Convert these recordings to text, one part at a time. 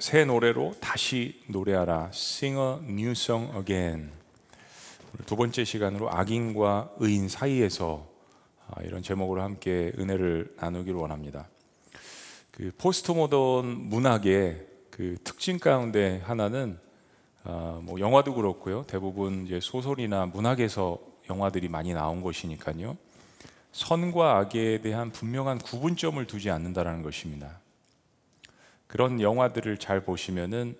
새 노래로 다시 노래하라. Sing a new song again. 두 번째 시간으로 악인과 의인 사이에서 아, 이런 제목으로 함께 은혜를 나누기를 원합니다. 그 포스트 모던 문학의 그 특징 가운데 하나는 아, 뭐 영화도 그렇고요. 대부분 이제 소설이나 문학에서 영화들이 많이 나온 것이니까요. 선과 악에 대한 분명한 구분점을 두지 않는다라는 것입니다. 그런 영화들을 잘 보시면은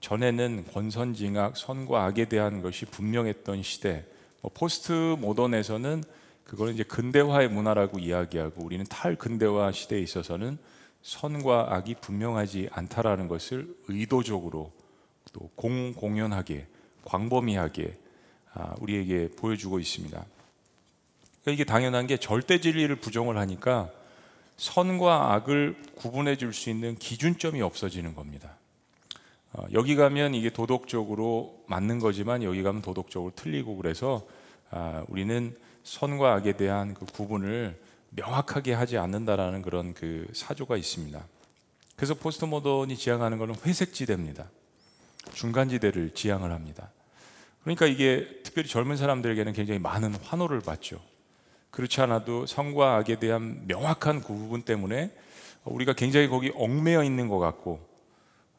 전에는 권선징악 선과 악에 대한 것이 분명했던 시대, 뭐 포스트 모던에서는 그거는 이제 근대화의 문화라고 이야기하고 우리는 탈근대화 시대에 있어서는 선과 악이 분명하지 않다라는 것을 의도적으로 또 공공연하게 광범위하게 아, 우리에게 보여주고 있습니다. 그러니까 이게 당연한 게 절대 진리를 부정을 하니까 선과 악을 구분해 줄 수 있는 기준점이 없어지는 겁니다. 어, 여기 가면 이게 도덕적으로 맞는 거지만 여기 가면 도덕적으로 틀리고 그래서 아, 우리는 선과 악에 대한 그 구분을 명확하게 하지 않는다라는 그런 그 사조가 있습니다. 그래서 포스트 모던이 지향하는 것은 회색 지대입니다. 중간 지대를 지향을 합니다. 그러니까 이게 특별히 젊은 사람들에게는 굉장히 많은 환호를 받죠. 그렇지 않아도 성과 악에 대한 명확한 구분 때문에 우리가 굉장히 거기 얽매여 있는 것 같고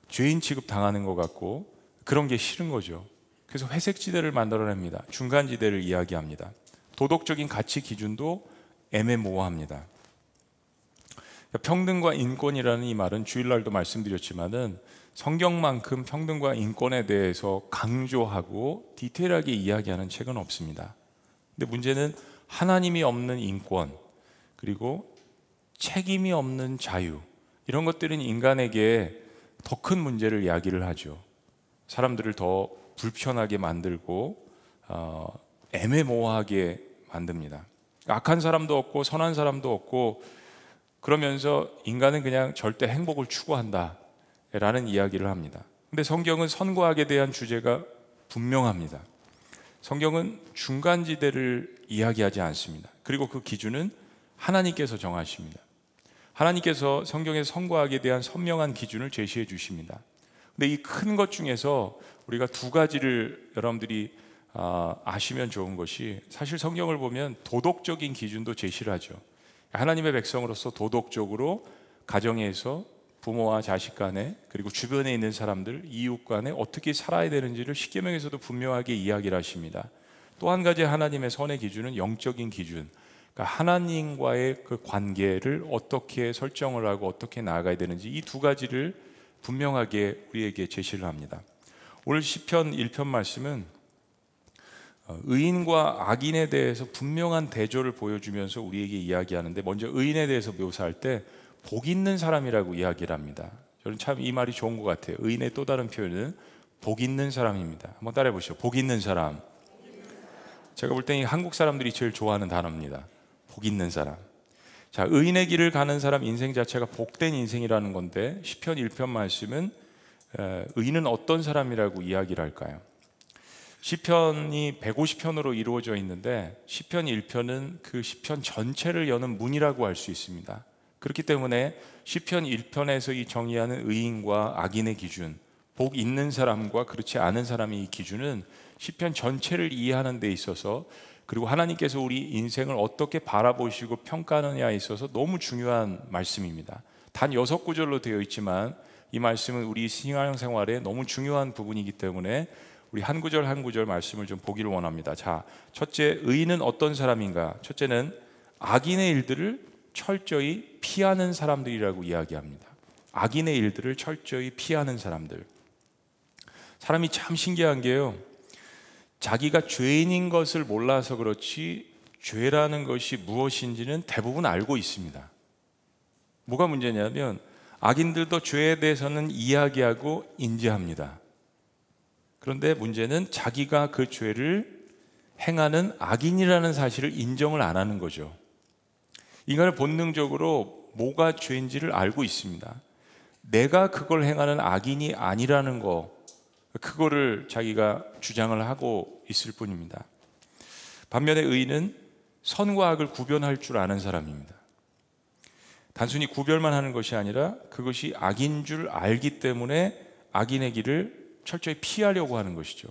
죄인 취급 당하는 것 같고 그런 게 싫은 거죠. 그래서 회색 지대를 만들어냅니다. 중간 지대를 이야기합니다. 도덕적인 가치 기준도 애매모호합니다. 평등과 인권이라는 이 말은 주일날도 말씀드렸지만은 성경만큼 평등과 인권에 대해서 강조하고 디테일하게 이야기하는 책은 없습니다. 근데 문제는 하나님이 없는 인권, 그리고 책임이 없는 자유, 이런 것들은 인간에게 더 큰 문제를 이야기를 하죠. 사람들을 더 불편하게 만들고, 어, 애매모호하게 만듭니다. 악한 사람도 없고, 선한 사람도 없고, 그러면서 인간은 그냥 절대 행복을 추구한다. 라는 이야기를 합니다. 근데 성경은 선과 악에 대한 주제가 분명합니다. 성경은 중간지대를 이야기하지 않습니다. 그리고 그 기준은 하나님께서 정하십니다. 하나님께서 성경의 성과학에 대한 선명한 기준을 제시해 주십니다. 근데 이 큰 것 중에서 우리가 두 가지를 여러분들이 아, 아시면 좋은 것이 사실 성경을 보면 도덕적인 기준도 제시를 하죠. 하나님의 백성으로서 도덕적으로 가정에서 부모와 자식 간에 그리고 주변에 있는 사람들 이웃 간에 어떻게 살아야 되는지를 십계명에서도 분명하게 이야기를 하십니다. 또 한 가지 하나님의 선의 기준은 영적인 기준. 그러니까 하나님과의 그 관계를 어떻게 설정을 하고 어떻게 나아가야 되는지 이 두 가지를 분명하게 우리에게 제시를 합니다. 오늘 시편 1편 말씀은 어, 의인과 악인에 대해서 분명한 대조를 보여주면서 우리에게 이야기하는데 먼저 의인에 대해서 묘사할 때 복 있는 사람이라고 이야기를 합니다. 저는 참 이 말이 좋은 것 같아요. 의인의 또 다른 표현은 복 있는 사람입니다. 한번 따라해 보시죠. 복 있는 사람. 제가 볼 때는 한국 사람들이 제일 좋아하는 단어입니다. 복 있는 사람. 자, 의인의 길을 가는 사람 인생 자체가 복된 인생이라는 건데 시편 1편 말씀은 의인은 어떤 사람이라고 이야기를 할까요? 시편이 150편으로 이루어져 있는데 시편 1편은 그 시편 전체를 여는 문이라고 할 수 있습니다. 그렇기 때문에 시편 1편에서 이 정의하는 의인과 악인의 기준, 복 있는 사람과 그렇지 않은 사람의 이 기준은 시편 전체를 이해하는 데 있어서 그리고 하나님께서 우리 인생을 어떻게 바라보시고 평가하느냐에 있어서 너무 중요한 말씀입니다. 단 여섯 구절로 되어 있지만 이 말씀은 우리 신앙 생활에 너무 중요한 부분이기 때문에 우리 한 구절 한 구절 말씀을 좀 보기를 원합니다. 자, 첫째 의인은 어떤 사람인가? 첫째는 악인의 일들을 철저히 피하는 사람들이라고 이야기합니다. 악인의 일들을 철저히 피하는 사람들. 사람이 참 신기한 게요. 자기가 죄인인 것을 몰라서 그렇지 죄라는 것이 무엇인지는 대부분 알고 있습니다. 뭐가 문제냐면 악인들도 죄에 대해서는 이야기하고 인지합니다. 그런데 문제는 자기가 그 죄를 행하는 악인이라는 사실을 인정을 안 하는 거죠. 인간은 본능적으로 뭐가 죄인지를 알고 있습니다. 내가 그걸 행하는 악인이 아니라는 거, 그거를 자기가 주장을 하고 있을 뿐입니다. 반면에 의인은 선과 악을 구별할 줄 아는 사람입니다. 단순히 구별만 하는 것이 아니라 그것이 악인 줄 알기 때문에 악인의 길을 철저히 피하려고 하는 것이죠.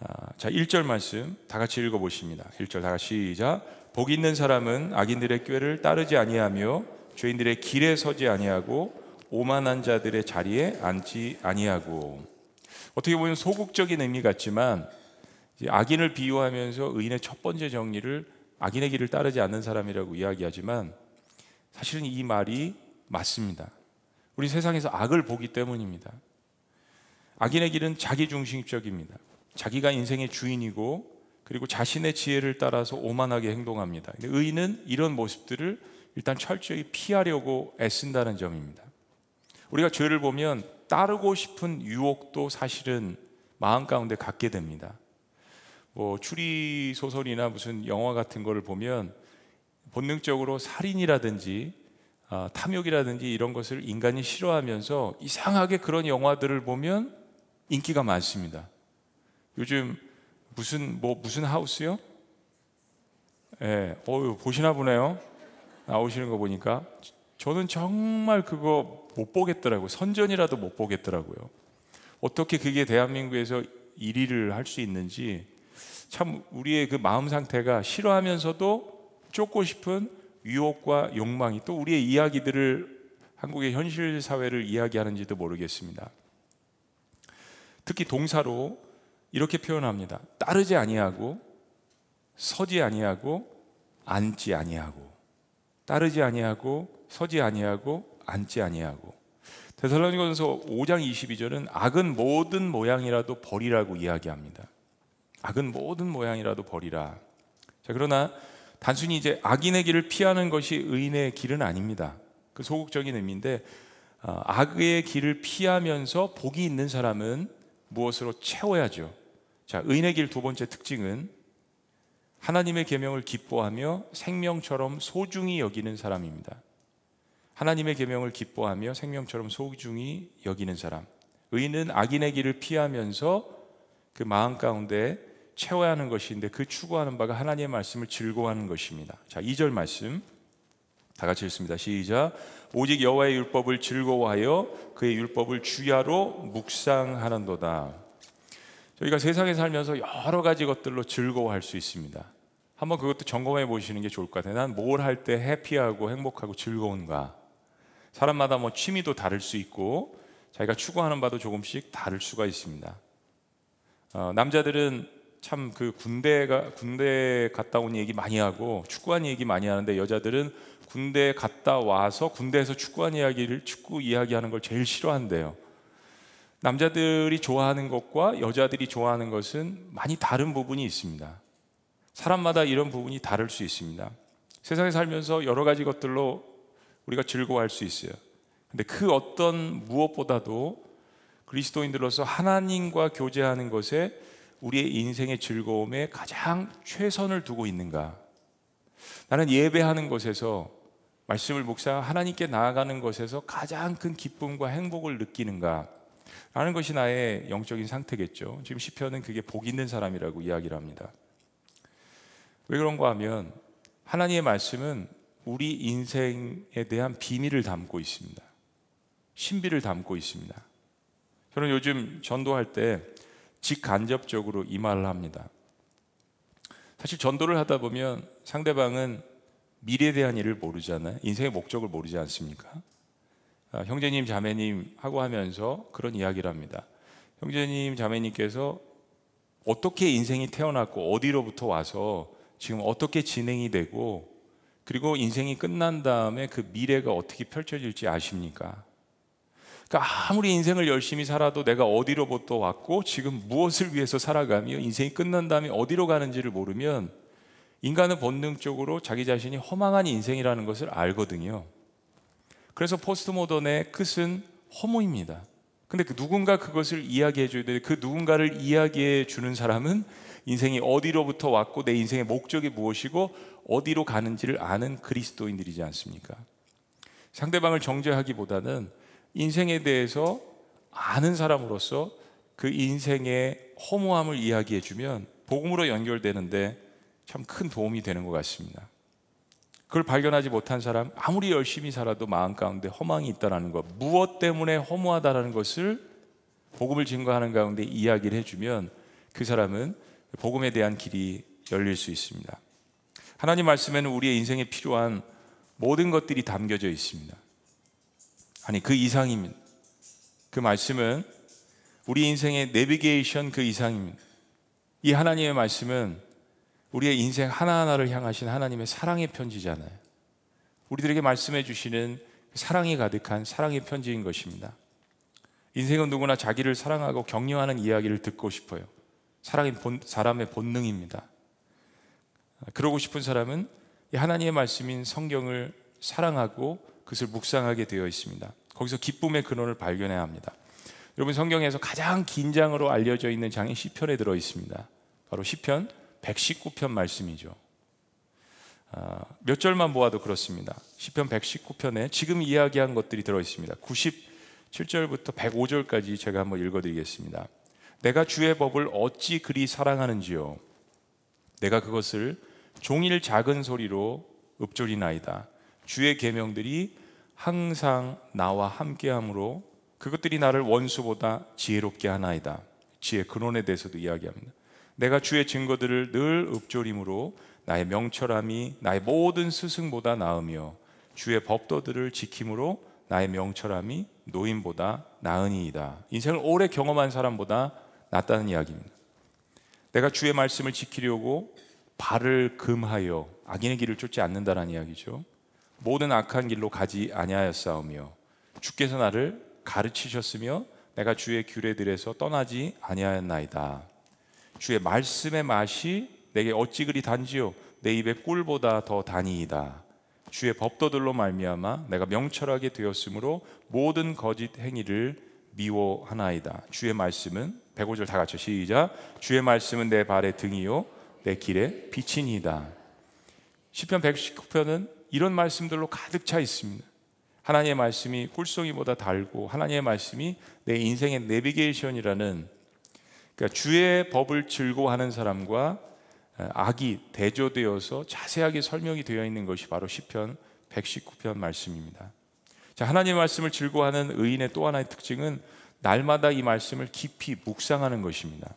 아, 자, 1절 말씀 다 같이 읽어 보십니다. 1절 다 같이 시작. 복 있는 사람은 악인들의 꾀를 따르지 아니하며 죄인들의 길에 서지 아니하고 오만한 자들의 자리에 앉지 아니하고 어떻게 보면 소극적인 의미 같지만 악인을 비유하면서 의인의 첫 번째 정리를 악인의 길을 따르지 않는 사람이라고 이야기하지만 사실은 이 말이 맞습니다. 우리 세상에서 악을 보기 때문입니다. 악인의 길은 자기 중심적입니다. 자기가 인생의 주인이고 그리고 자신의 지혜를 따라서 오만하게 행동합니다. 의인은 이런 모습들을 일단 철저히 피하려고 애쓴다는 점입니다. 우리가 죄를 보면 따르고 싶은 유혹도 사실은 마음 가운데 갖게 됩니다. 뭐 추리 소설이나 무슨 영화 같은 거를 보면 본능적으로 살인이라든지 아, 탐욕이라든지 이런 것을 인간이 싫어하면서 이상하게 그런 영화들을 보면 인기가 많습니다. 요즘 무슨 뭐 무슨 하우스요? 예, 어 보시나 보네요. 나오시는 거 보니까 저는 정말 그거 못 보겠더라고요. 선전이라도 못 보겠더라고요. 어떻게 그게 대한민국에서 1위를 할 수 있는지 참 우리의 그 마음 상태가 싫어하면서도 쫓고 싶은 유혹과 욕망이 또 우리의 이야기들을 한국의 현실 사회를 이야기하는지도 모르겠습니다. 특히 동사로 이렇게 표현합니다. 따르지 아니하고 서지 아니하고 앉지 아니하고 따르지 아니하고 서지 아니하고 앉지 아니하고 데살로니가서 5장 22절은 악은 모든 모양이라도 버리라고 이야기합니다. 악은 모든 모양이라도 버리라. 자, 그러나 단순히 이제 악인의 길을 피하는 것이 의인의 길은 아닙니다. 그 소극적인 의미인데 어, 악의 길을 피하면서 복이 있는 사람은 무엇으로 채워야죠. 자, 의인의 길 두 번째 특징은 하나님의 계명을 기뻐하며 생명처럼 소중히 여기는 사람입니다. 하나님의 계명을 기뻐하며 생명처럼 소중히 여기는 사람. 의인은 악인의 길을 피하면서 그 마음 가운데 채워야 하는 것인데 그 추구하는 바가 하나님의 말씀을 즐거워하는 것입니다. 자, 2절 말씀 다 같이 읽습니다. 시작. 오직 여호와의 율법을 즐거워하여 그의 율법을 주야로 묵상하는도다. 저희가 세상에 살면서 여러 가지 것들로 즐거워할 수 있습니다. 한번 그것도 점검해 보시는 게 좋을 것 같아요. 난 뭘 할 때 해피하고 행복하고 즐거운가? 사람마다 뭐 취미도 다를 수 있고 자기가 추구하는 바도 조금씩 다를 수가 있습니다. 어, 남자들은 참 그 군대가 군대 갔다 온 얘기 많이 하고 축구한 얘기 많이 하는데 여자들은 군대 갔다 와서 군대에서 축구한 이야기를 축구 이야기하는 걸 제일 싫어한대요. 남자들이 좋아하는 것과 여자들이 좋아하는 것은 많이 다른 부분이 있습니다. 사람마다 이런 부분이 다를 수 있습니다. 세상에 살면서 여러 가지 것들로 우리가 즐거워할 수 있어요. 근데 그 어떤 무엇보다도 그리스도인들로서 하나님과 교제하는 것에 우리의 인생의 즐거움에 가장 최선을 두고 있는가? 나는 예배하는 것에서 말씀을 묵상 하나님께 나아가는 것에서 가장 큰 기쁨과 행복을 느끼는가? 라는 것이 나의 영적인 상태겠죠. 지금 시편은 그게 복 있는 사람이라고 이야기를 합니다. 왜 그런가 하면 하나님의 말씀은 우리 인생에 대한 비밀을 담고 있습니다. 신비를 담고 있습니다. 저는 요즘 전도할 때 직간접적으로 이 말을 합니다. 사실 전도를 하다 보면 상대방은 미래에 대한 일을 모르잖아요. 인생의 목적을 모르지 않습니까? 아, 형제님, 자매님 하고 하면서 그런 이야기를 합니다. 형제님, 자매님께서 어떻게 인생이 태어났고 어디로부터 와서 지금 어떻게 진행이 되고 그리고 인생이 끝난 다음에 그 미래가 어떻게 펼쳐질지 아십니까? 그러니까 아무리 인생을 열심히 살아도 내가 어디로부터 왔고 지금 무엇을 위해서 살아가며 인생이 끝난 다음에 어디로 가는지를 모르면 인간은 본능적으로 자기 자신이 허망한 인생이라는 것을 알거든요. 그래서 포스트 모던의 끝은 허무입니다. 근데 그 누군가 그것을 이야기해 줘야 돼. 그 누군가를 이야기해 주는 사람은 인생이 어디로부터 왔고 내 인생의 목적이 무엇이고 어디로 가는지를 아는 그리스도인들이지 않습니까? 상대방을 정죄하기보다는 인생에 대해서 아는 사람으로서 그 인생의 허무함을 이야기해 주면 복음으로 연결되는데 참 큰 도움이 되는 것 같습니다. 그걸 발견하지 못한 사람 아무리 열심히 살아도 마음 가운데 허망이 있다라는 것, 무엇 때문에 허무하다라는 것을 복음을 증거하는 가운데 이야기를 해주면 그 사람은 복음에 대한 길이 열릴 수 있습니다. 하나님 말씀에는 우리의 인생에 필요한 모든 것들이 담겨져 있습니다. 아니 그 이상입니다. 그 말씀은 우리 인생의 내비게이션 그 이상입니다. 이 하나님의 말씀은 우리의 인생 하나하나를 향하신 하나님의 사랑의 편지잖아요. 우리들에게 말씀해 주시는 사랑이 가득한 사랑의 편지인 것입니다. 인생은 누구나 자기를 사랑하고 격려하는 이야기를 듣고 싶어요. 사랑이 본, 사람의 본능입니다. 그러고 싶은 사람은 하나님의 말씀인 성경을 사랑하고 그것을 묵상하게 되어 있습니다. 거기서 기쁨의 근원을 발견해야 합니다. 여러분 성경에서 가장 긴 장으로 알려져 있는 장이 시편에 들어 있습니다. 바로 시편 119편 말씀이죠. 아, 몇 절만 모아도 그렇습니다. 시편 119편에 지금 이야기한 것들이 들어 있습니다. 97절부터 105절까지 제가 한번 읽어 드리겠습니다. 내가 주의 법을 어찌 그리 사랑하는지요 내가 그것을 종일 작은 소리로 읊조리나이다. 주의 계명들이 항상 나와 함께함으로 그것들이 나를 원수보다 지혜롭게 하나이다. 지혜 근원에 대해서도 이야기합니다. 내가 주의 증거들을 늘 읊조림으로 나의 명철함이 나의 모든 스승보다 나으며 주의 법도들을 지킴으로 나의 명철함이 노인보다 나으니이다. 인생을 오래 경험한 사람보다 낫다는 이야기입니다. 내가 주의 말씀을 지키려고 발을 금하여 악인의 길을 쫓지 않는다라는 이야기죠. 모든 악한 길로 가지 아니하였사오며 주께서 나를 가르치셨으며 내가 주의 규례들에서 떠나지 아니하였나이다. 주의 말씀의 맛이 내게 어찌 그리 단지요 내 입에 꿀보다 더 다니이다. 주의 법도들로 말미암아 내가 명철하게 되었으므로 모든 거짓 행위를 미워하나이다. 주의 말씀은 105절 다 같이 시작. 주의 말씀은 내 발의 등이요 내 길에 빛이니이다. 시편 119편은 이런 말씀들로 가득 차 있습니다. 하나님의 말씀이 꿀송이보다 달고 하나님의 말씀이 내 인생의 내비게이션이라는 그러니까 주의 법을 즐거워하는 사람과 악이 대조되어서 자세하게 설명이 되어 있는 것이 바로 시편 119편 말씀입니다. 자, 하나님의 말씀을 즐거워하는 의인의 또 하나의 특징은 날마다 이 말씀을 깊이 묵상하는 것입니다.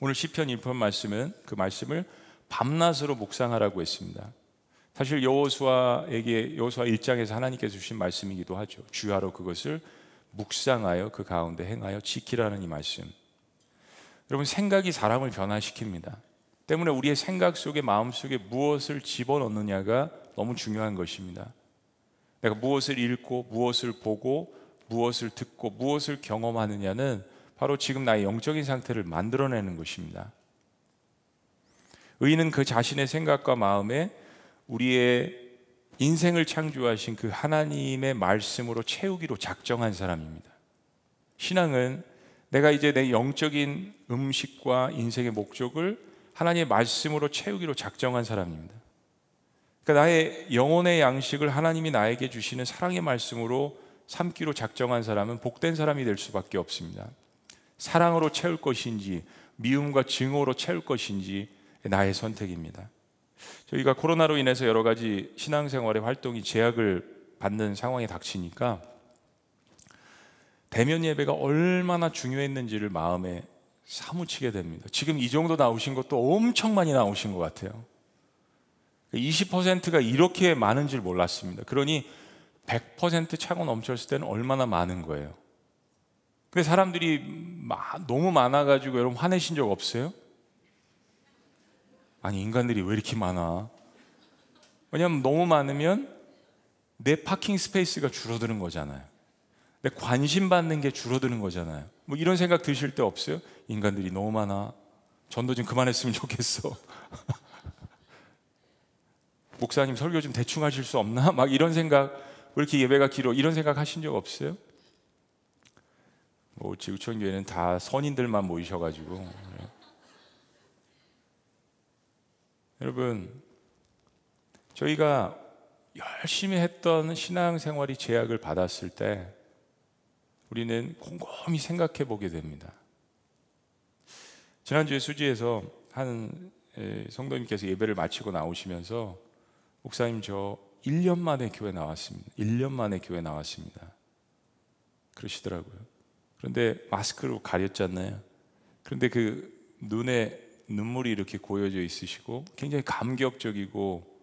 오늘 시편 1편 말씀은 그 말씀을 밤낮으로 묵상하라고 했습니다. 사실 여호수아에게 여호수아 1장에서 하나님께서 주신 말씀이기도 하죠. 주야로 그것을 묵상하여 그 가운데 행하여 지키라는 이 말씀. 여러분 생각이 사람을 변화시킵니다. 때문에 우리의 생각 속에 마음 속에 무엇을 집어넣느냐가 너무 중요한 것입니다. 내가 무엇을 읽고 무엇을 보고 무엇을 듣고 무엇을 경험하느냐는 바로 지금 나의 영적인 상태를 만들어내는 것입니다. 의인은 그 자신의 생각과 마음에 우리의 인생을 창조하신 그 하나님의 말씀으로 채우기로 작정한 사람입니다. 신앙은 내가 이제 내 영적인 음식과 인생의 목적을 하나님의 말씀으로 채우기로 작정한 사람입니다. 그러니까 나의 영혼의 양식을 하나님이 나에게 주시는 사랑의 말씀으로 삼기로 작정한 사람은 복된 사람이 될 수밖에 없습니다. 사랑으로 채울 것인지 미움과 증오로 채울 것인지 나의 선택입니다. 저희가 코로나로 인해서 여러 가지 신앙생활의 활동이 제약을 받는 상황에 닥치니까 대면 예배가 얼마나 중요했는지를 마음에 사무치게 됩니다. 지금 이 정도 나오신 것도 엄청 많이 나오신 것 같아요. 20%가 이렇게 많은 줄 몰랐습니다. 그러니 100% 차고 넘쳤을 때는 얼마나 많은 거예요. 근데 사람들이 너무 많아가지고 여러분 화내신 적 없어요? 아니 인간들이 왜 이렇게 많아? 왜냐하면 너무 많으면 내 parking space가 줄어드는 거잖아요. 내 관심 받는 게 줄어드는 거잖아요. 뭐 이런 생각 드실 때 없어요? 인간들이 너무 많아. 전도 좀 그만했으면 좋겠어. 목사님 설교 좀 대충 하실 수 없나? 막 이런 생각, 왜 이렇게 예배가 길어? 이런 생각 하신 적 없어요? 뭐 지구촌 교회는 다 선인들만 모이셔가지고 여러분, 저희가 열심히 했던 신앙생활이 제약을 받았을 때 우리는 곰곰이 생각해 보게 됩니다. 지난주에 수지에서 한 성도님께서 예배를 마치고 나오시면서 목사님 저 1년 만에 교회 나왔습니다. 1년 만에 교회 나왔습니다. 그러시더라고요. 그런데 마스크로 가렸잖아요. 그런데 그 눈에 눈물이 이렇게 고여져 있으시고 굉장히 감격적이고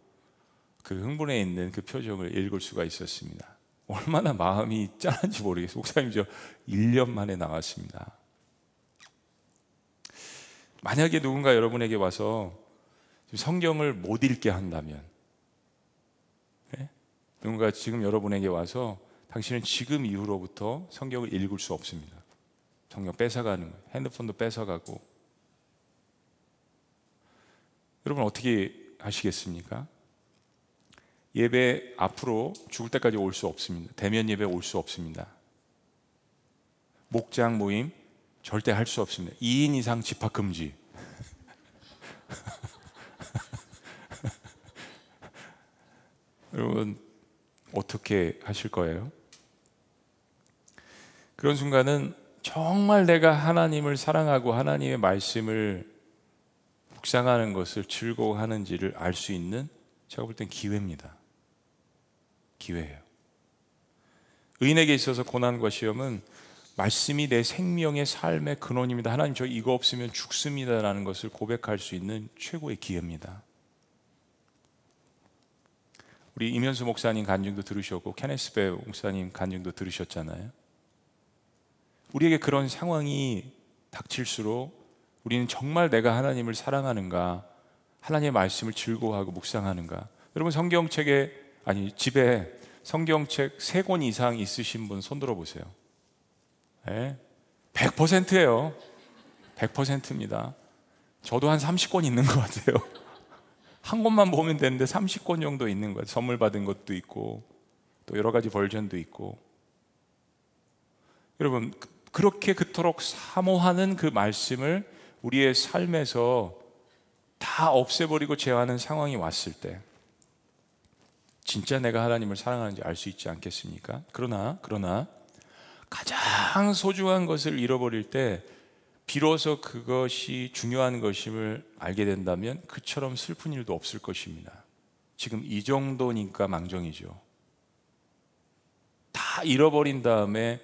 그 흥분해 있는 그 표정을 읽을 수가 있었습니다. 얼마나 마음이 짠한지 모르겠어요. 목사님 저 1년 만에 나왔습니다. 만약에 누군가 여러분에게 와서 성경을 못 읽게 한다면 네? 누군가 지금 여러분에게 와서 당신은 지금 이후로부터 성경을 읽을 수 없습니다. 성경 뺏어가는. 핸드폰도 뺏어가고 여러분 어떻게 하시겠습니까? 예배 앞으로 죽을 때까지 올 수 없습니다. 대면 예배 올 수 없습니다. 목장 모임 절대 할 수 없습니다. 2인 이상 집합 금지. 여러분 어떻게 하실 거예요? 그런 순간은 정말 내가 하나님을 사랑하고 하나님의 말씀을 묵상하는 것을 즐거워하는지를 알 수 있는 제가 볼 땐 기회입니다. 기회예요. 의인에게 있어서 고난과 시험은 말씀이 내 생명의 삶의 근원입니다. 하나님 저 이거 없으면 죽습니다라는 것을 고백할 수 있는 최고의 기회입니다. 우리 이면수 목사님 간증도 들으셨고 케네스 베 목사님 간증도 들으셨잖아요. 우리에게 그런 상황이 닥칠수록 우리는 정말 내가 하나님을 사랑하는가, 하나님의 말씀을 즐거워하고 묵상하는가. 여러분 성경책에 아니 집에 성경책 세 권 이상 있으신 분 손들어 보세요. 네? 100%예요. 100%입니다. 저도 한 30권 있는 것 같아요. 한 권만 보면 되는데 30권 정도 있는 거예요. 선물 받은 것도 있고 또 여러 가지 버전도 있고. 여러분 그렇게 그토록 사모하는 그 말씀을 우리의 삶에서 다 없애버리고 제어하는 상황이 왔을 때 진짜 내가 하나님을 사랑하는지 알 수 있지 않겠습니까? 그러나 그러나 가장 소중한 것을 잃어버릴 때 비로소 그것이 중요한 것임을 알게 된다면 그처럼 슬픈 일도 없을 것입니다. 지금 이 정도니까 망정이죠. 다 잃어버린 다음에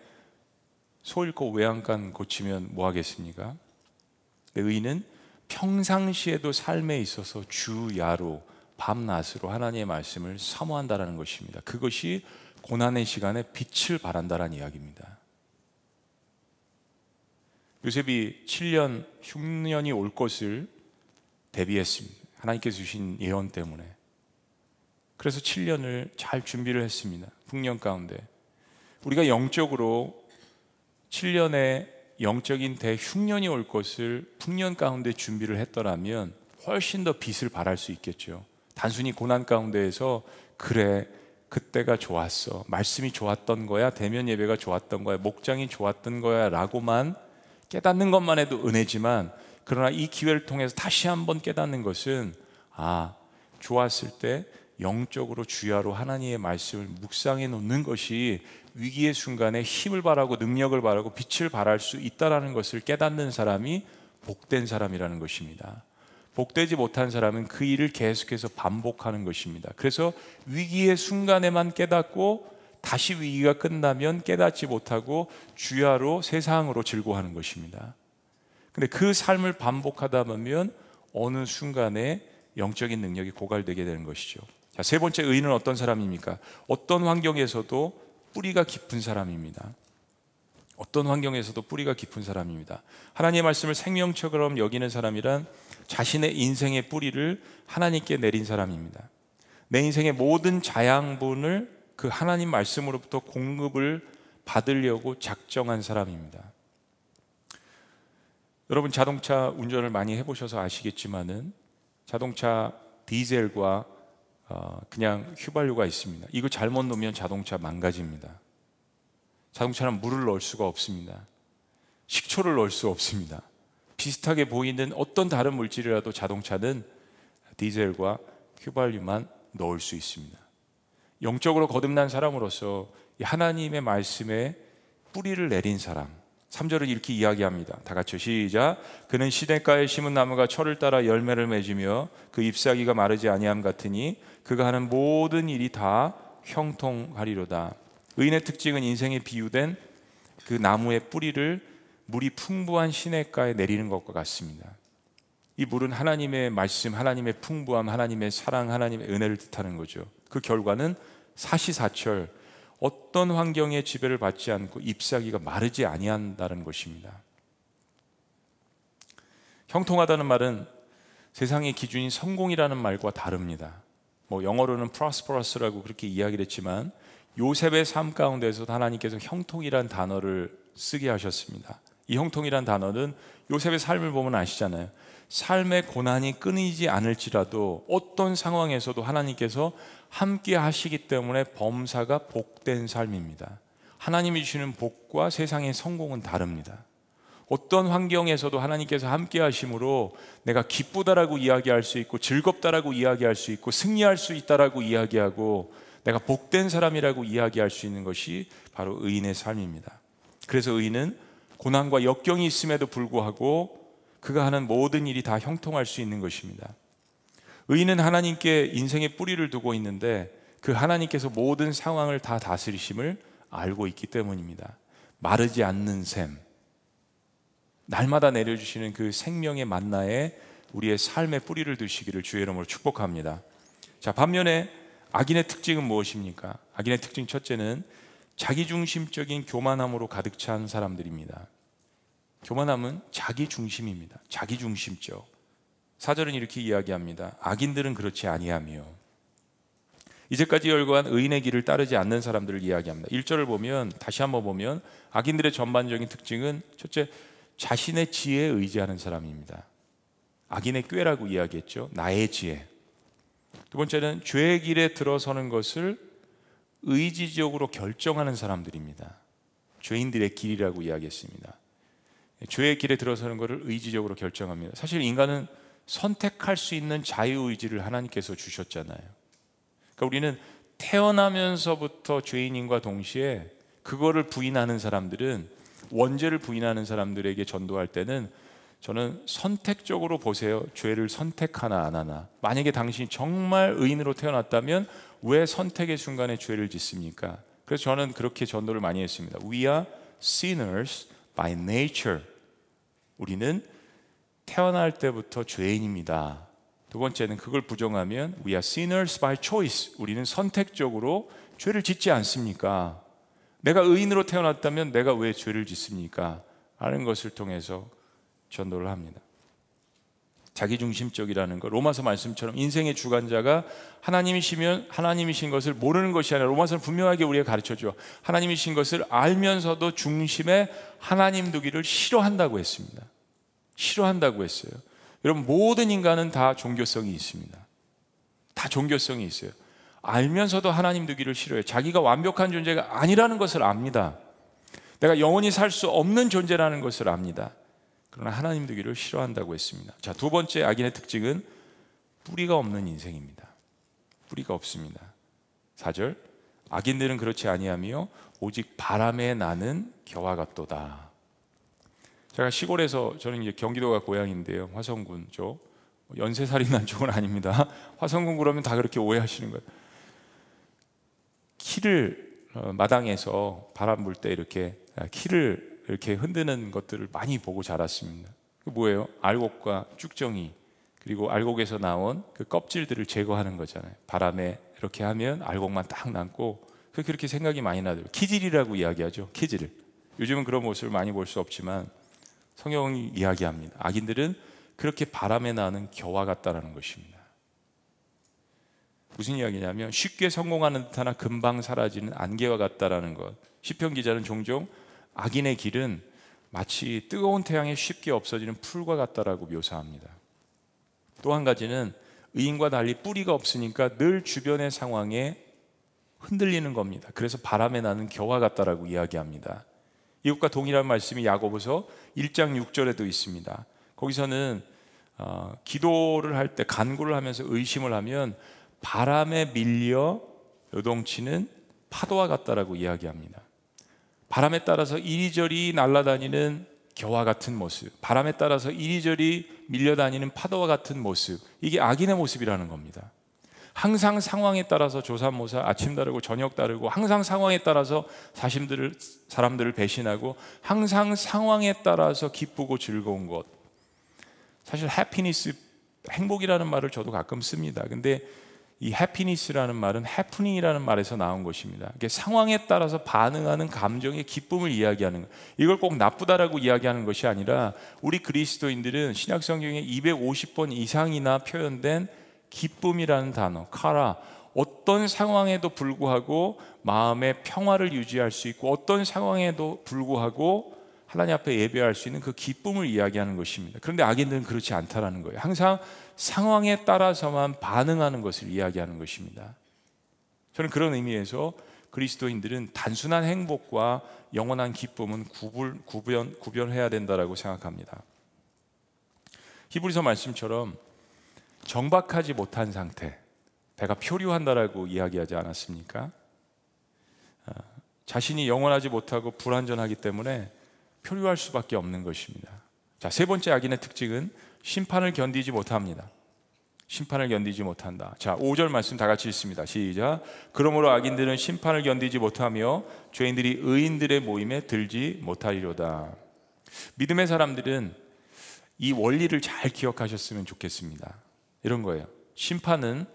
소 잃고 외양간 고치면 뭐 하겠습니까? 의인은 평상시에도 삶에 있어서 주야로 밤낮으로 하나님의 말씀을 사모한다라는 것입니다. 그것이 고난의 시간에 빛을 발한다라는 이야기입니다. 요셉이 7년 흉년이 올 것을 대비했습니다. 하나님께서 주신 예언 때문에. 그래서 7년을 잘 준비를 했습니다. 풍년 가운데. 우리가 영적으로 7년의 영적인 대흉년이 올 것을 풍년 가운데 준비를 했더라면 훨씬 더 빛을 발할 수 있겠죠. 단순히 고난 가운데에서 그래 그때가 좋았어. 말씀이 좋았던 거야? 대면 예배가 좋았던 거야? 목장이 좋았던 거야라고만 깨닫는 것만 해도 은혜지만 그러나 이 기회를 통해서 다시 한번 깨닫는 것은 아 좋았을 때 영적으로 주야로 하나님의 말씀을 묵상해 놓는 것이 위기의 순간에 힘을 발하고 능력을 발하고 빛을 발할 수 있다라는 것을 깨닫는 사람이 복된 사람이라는 것입니다. 복되지 못한 사람은 그 일을 계속해서 반복하는 것입니다. 그래서 위기의 순간에만 깨닫고 다시 위기가 끝나면 깨닫지 못하고 주야로 세상으로 즐거워하는 것입니다. 근데 그 삶을 반복하다 보면 어느 순간에 영적인 능력이 고갈되게 되는 것이죠. 자, 세 번째 의인은 어떤 사람입니까? 어떤 환경에서도 뿌리가 깊은 사람입니다. 어떤 환경에서도 뿌리가 깊은 사람입니다. 하나님의 말씀을 생명처럼 여기는 사람이란 자신의 인생의 뿌리를 하나님께 내린 사람입니다. 내 인생의 모든 자양분을 그 하나님 말씀으로부터 공급을 받으려고 작정한 사람입니다. 여러분 자동차 운전을 많이 해보셔서 아시겠지만은 자동차 디젤과 어, 그냥 휘발유가 있습니다. 이거 잘못 놓으면 자동차 망가집니다. 자동차는 물을 넣을 수가 없습니다. 식초를 넣을 수 없습니다. 비슷하게 보이는 어떤 다른 물질이라도 자동차는 디젤과 휘발유만 넣을 수 있습니다. 영적으로 거듭난 사람으로서 하나님의 말씀에 뿌리를 내린 사람, 3절은 이렇게 이야기합니다. 다 같이 시작. 그는 시냇가에 심은 나무가 철을 따라 열매를 맺으며 그 잎사귀가 마르지 아니함 같으니 그가 하는 모든 일이 다 형통하리로다. 의인의 특징은 인생에 비유된 그 나무의 뿌리를 물이 풍부한 시냇가에 내리는 것과 같습니다. 이 물은 하나님의 말씀, 하나님의 풍부함, 하나님의 사랑, 하나님의 은혜를 뜻하는 거죠. 그 결과는 사시사철 어떤 환경의 지배를 받지 않고 잎사귀가 마르지 아니한다는 것입니다. 형통하다는 말은 세상의 기준인 성공이라는 말과 다릅니다. 뭐 영어로는 prosperous라고 그렇게 이야기를 했지만 요셉의 삶 가운데서 하나님께서 형통이란 단어를 쓰게 하셨습니다. 이 형통이란 단어는 요셉의 삶을 보면 아시잖아요. 삶의 고난이 끊이지 않을지라도 어떤 상황에서도 하나님께서 함께 하시기 때문에 범사가 복된 삶입니다. 하나님이 주시는 복과 세상의 성공은 다릅니다. 어떤 환경에서도 하나님께서 함께 하심으로 내가 기쁘다라고 이야기할 수 있고 즐겁다라고 이야기할 수 있고 승리할 수 있다라고 이야기하고 내가 복된 사람이라고 이야기할 수 있는 것이 바로 의인의 삶입니다. 그래서 의인은 고난과 역경이 있음에도 불구하고 그가 하는 모든 일이 다 형통할 수 있는 것입니다. 의인은 하나님께 인생의 뿌리를 두고 있는데 그 하나님께서 모든 상황을 다 다스리심을 알고 있기 때문입니다. 마르지 않는 샘, 날마다 내려주시는 그 생명의 만나에 우리의 삶의 뿌리를 두시기를 주의 이름으로 축복합니다. 자, 반면에 악인의 특징은 무엇입니까? 악인의 특징 첫째는 자기중심적인 교만함으로 가득 찬 사람들입니다. 교만함은 자기 중심입니다. 자기 중심적. 사절은 이렇게 이야기합니다. 악인들은 그렇지 아니하며 이제까지 열거한 의인의 길을 따르지 않는 사람들을 이야기합니다. 1절을 보면 다시 한번 보면 악인들의 전반적인 특징은 첫째 자신의 지혜에 의지하는 사람입니다. 악인의 꾀라고 이야기했죠. 나의 지혜. 두 번째는 죄의 길에 들어서는 것을 의지적으로 결정하는 사람들입니다. 죄인들의 길이라고 이야기했습니다. 죄의 길에 들어서는 것을 의지적으로 결정합니다. 사실 인간은 선택할 수 있는 자유의지를 하나님께서 주셨잖아요. 그러니까 우리는 태어나면서부터 죄인인과 동시에 그거를 부인하는 사람들은 원죄를 부인하는 사람들에게 전도할 때는 저는 선택적으로 보세요. 죄를 선택하나 안 하나. 만약에 당신이 정말 의인으로 태어났다면 왜 선택의 순간에 죄를 짓습니까? 그래서 저는 그렇게 전도를 많이 했습니다. We are sinners by nature. 우리는 태어날 때부터 죄인입니다. 두 번째는 그걸 부정하면 we are sinners by choice. 우리는 선택적으로 죄를 짓지 않습니까? 내가 의인으로 태어났다면 내가 왜 죄를 짓습니까? 하는 것을 통해서 전도를 합니다. 자기중심적이라는 것. 로마서 말씀처럼 인생의 주관자가 하나님이시면 하나님이신 것을 모르는 것이 아니라 로마서는 분명하게 우리가 가르쳐 줘. 하나님이신 것을 알면서도 중심에 하나님 두기를 싫어한다고 했습니다. 싫어한다고 했어요. 여러분 모든 인간은 다 종교성이 있습니다. 다 종교성이 있어요. 알면서도 하나님 두기를 싫어해요. 자기가 완벽한 존재가 아니라는 것을 압니다. 내가 영원히 살 수 없는 존재라는 것을 압니다. 그러나 하나님 되기를 싫어한다고 했습니다. 자, 두 번째 악인의 특징은 뿌리가 없는 인생입니다. 뿌리가 없습니다. 4절 악인들은 그렇지 아니하며 오직 바람에 나는 겨와 같도다. 제가 시골에서 저는 이제 경기도가 고향인데요. 화성군 쪽. 연쇄살인 난 쪽은 아닙니다. 화성군 그러면 다 그렇게 오해하시는 거예요. 키를 어, 마당에서 바람 불 때 이렇게 키를 이렇게 흔드는 것들을 많이 보고 자랐습니다. 그 뭐예요? 알곡과 쭉정이 그리고 알곡에서 나온 그 껍질들을 제거하는 거잖아요. 바람에 이렇게 하면 알곡만 딱 남고 그렇게 생각이 많이 나더라고요. 키질이라고 이야기하죠. 키질. 요즘은 그런 모습을 많이 볼 수 없지만 성경이 이야기합니다. 악인들은 그렇게 바람에 나는 겨와 같다라는 것입니다. 무슨 이야기냐면 쉽게 성공하는 듯하나 금방 사라지는 안개와 같다라는 것. 시편 기자는 종종 악인의 길은 마치 뜨거운 태양에 쉽게 없어지는 풀과 같다라고 묘사합니다. 또 한 가지는 의인과 달리 뿌리가 없으니까 늘 주변의 상황에 흔들리는 겁니다. 그래서 바람에 나는 겨와 같다라고 이야기합니다. 이것과 동일한 말씀이 야고보서 1장 6절에도 있습니다. 거기서는 어, 기도를 할 때 간구를 하면서 의심을 하면 바람에 밀려 요동치는 파도와 같다라고 이야기합니다. 바람에 따라서 이리저리 날아다니는 겨와 같은 모습, 바람에 따라서 이리저리 밀려다니는 파도와 같은 모습, 이게 악인의 모습이라는 겁니다. 항상 상황에 따라서 조삼모사 아침 다르고 저녁 다르고 항상 상황에 따라서 사심들을 사람들을 배신하고 항상 상황에 따라서 기쁘고 즐거운 것. 사실 해피니스 행복이라는 말을 저도 가끔 씁니다. 근데 이 해피니스라는 말은 해프닝이라는 말에서 나온 것입니다. 이게 상황에 따라서 반응하는 감정의 기쁨을 이야기하는 거. 이걸 꼭 나쁘다라고 이야기하는 것이 아니라 우리 그리스도인들은 신약 성경에 250번 이상이나 표현된 기쁨이라는 단어, 카라. 어떤 상황에도 불구하고 마음의 평화를 유지할 수 있고 어떤 상황에도 불구하고 하나님 앞에 예배할 수 있는 그 기쁨을 이야기하는 것입니다. 그런데 악인들은 그렇지 않다라는 거예요. 항상 상황에 따라서만 반응하는 것을 이야기하는 것입니다. 저는 그런 의미에서 그리스도인들은 단순한 행복과 영원한 기쁨은 구분, 구별, 구별해야 된다라고 생각합니다. 히브리서 말씀처럼 정박하지 못한 상태, 배가 표류한다라고 이야기하지 않았습니까? 아, 자신이 영원하지 못하고 불완전하기 때문에 표류할 수밖에 없는 것입니다. 자, 세 번째 악인의 특징은 심판을 견디지 못합니다. 심판을 견디지 못한다. 자, 5절 말씀 다 같이 읽습니다. 시작. 그러므로 악인들은 심판을 견디지 못하며 죄인들이 의인들의 모임에 들지 못하리로다. 믿음의 사람들은 이 원리를 잘 기억하셨으면 좋겠습니다. 이런 거예요. 심판은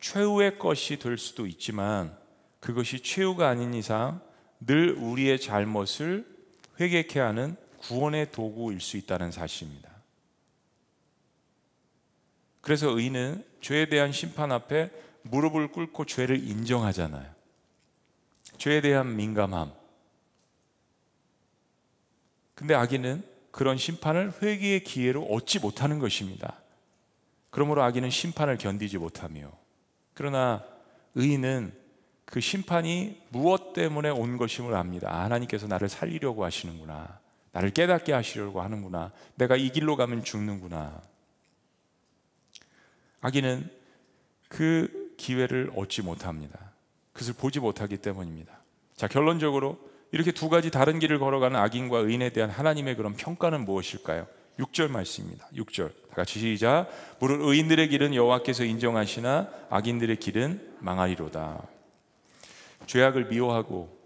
최후의 것이 될 수도 있지만 그것이 최후가 아닌 이상 늘 우리의 잘못을 회개케 하는 구원의 도구일 수 있다는 사실입니다. 그래서 의인은 죄에 대한 심판 앞에 무릎을 꿇고 죄를 인정하잖아요. 죄에 대한 민감함. 근데 악인은 그런 심판을 회개의 기회로 얻지 못하는 것입니다. 그러므로 악인은 심판을 견디지 못하며 그러나 의인은 그 심판이 무엇 때문에 온 것임을 압니다. 아, 하나님께서 나를 살리려고 하시는구나. 나를 깨닫게 하시려고 하는구나. 내가 이 길로 가면 죽는구나. 악인은 그 기회를 얻지 못합니다. 그것을 보지 못하기 때문입니다. 자, 결론적으로 이렇게 두 가지 다른 길을 걸어가는 악인과 의인에 대한 하나님의 그런 평가는 무엇일까요? 6절 말씀입니다. 6절. 다 같이 시작. 무릇 의인들의 길은 여호와께서 인정하시나 악인들의 길은 망하리로다. 죄악을 미워하고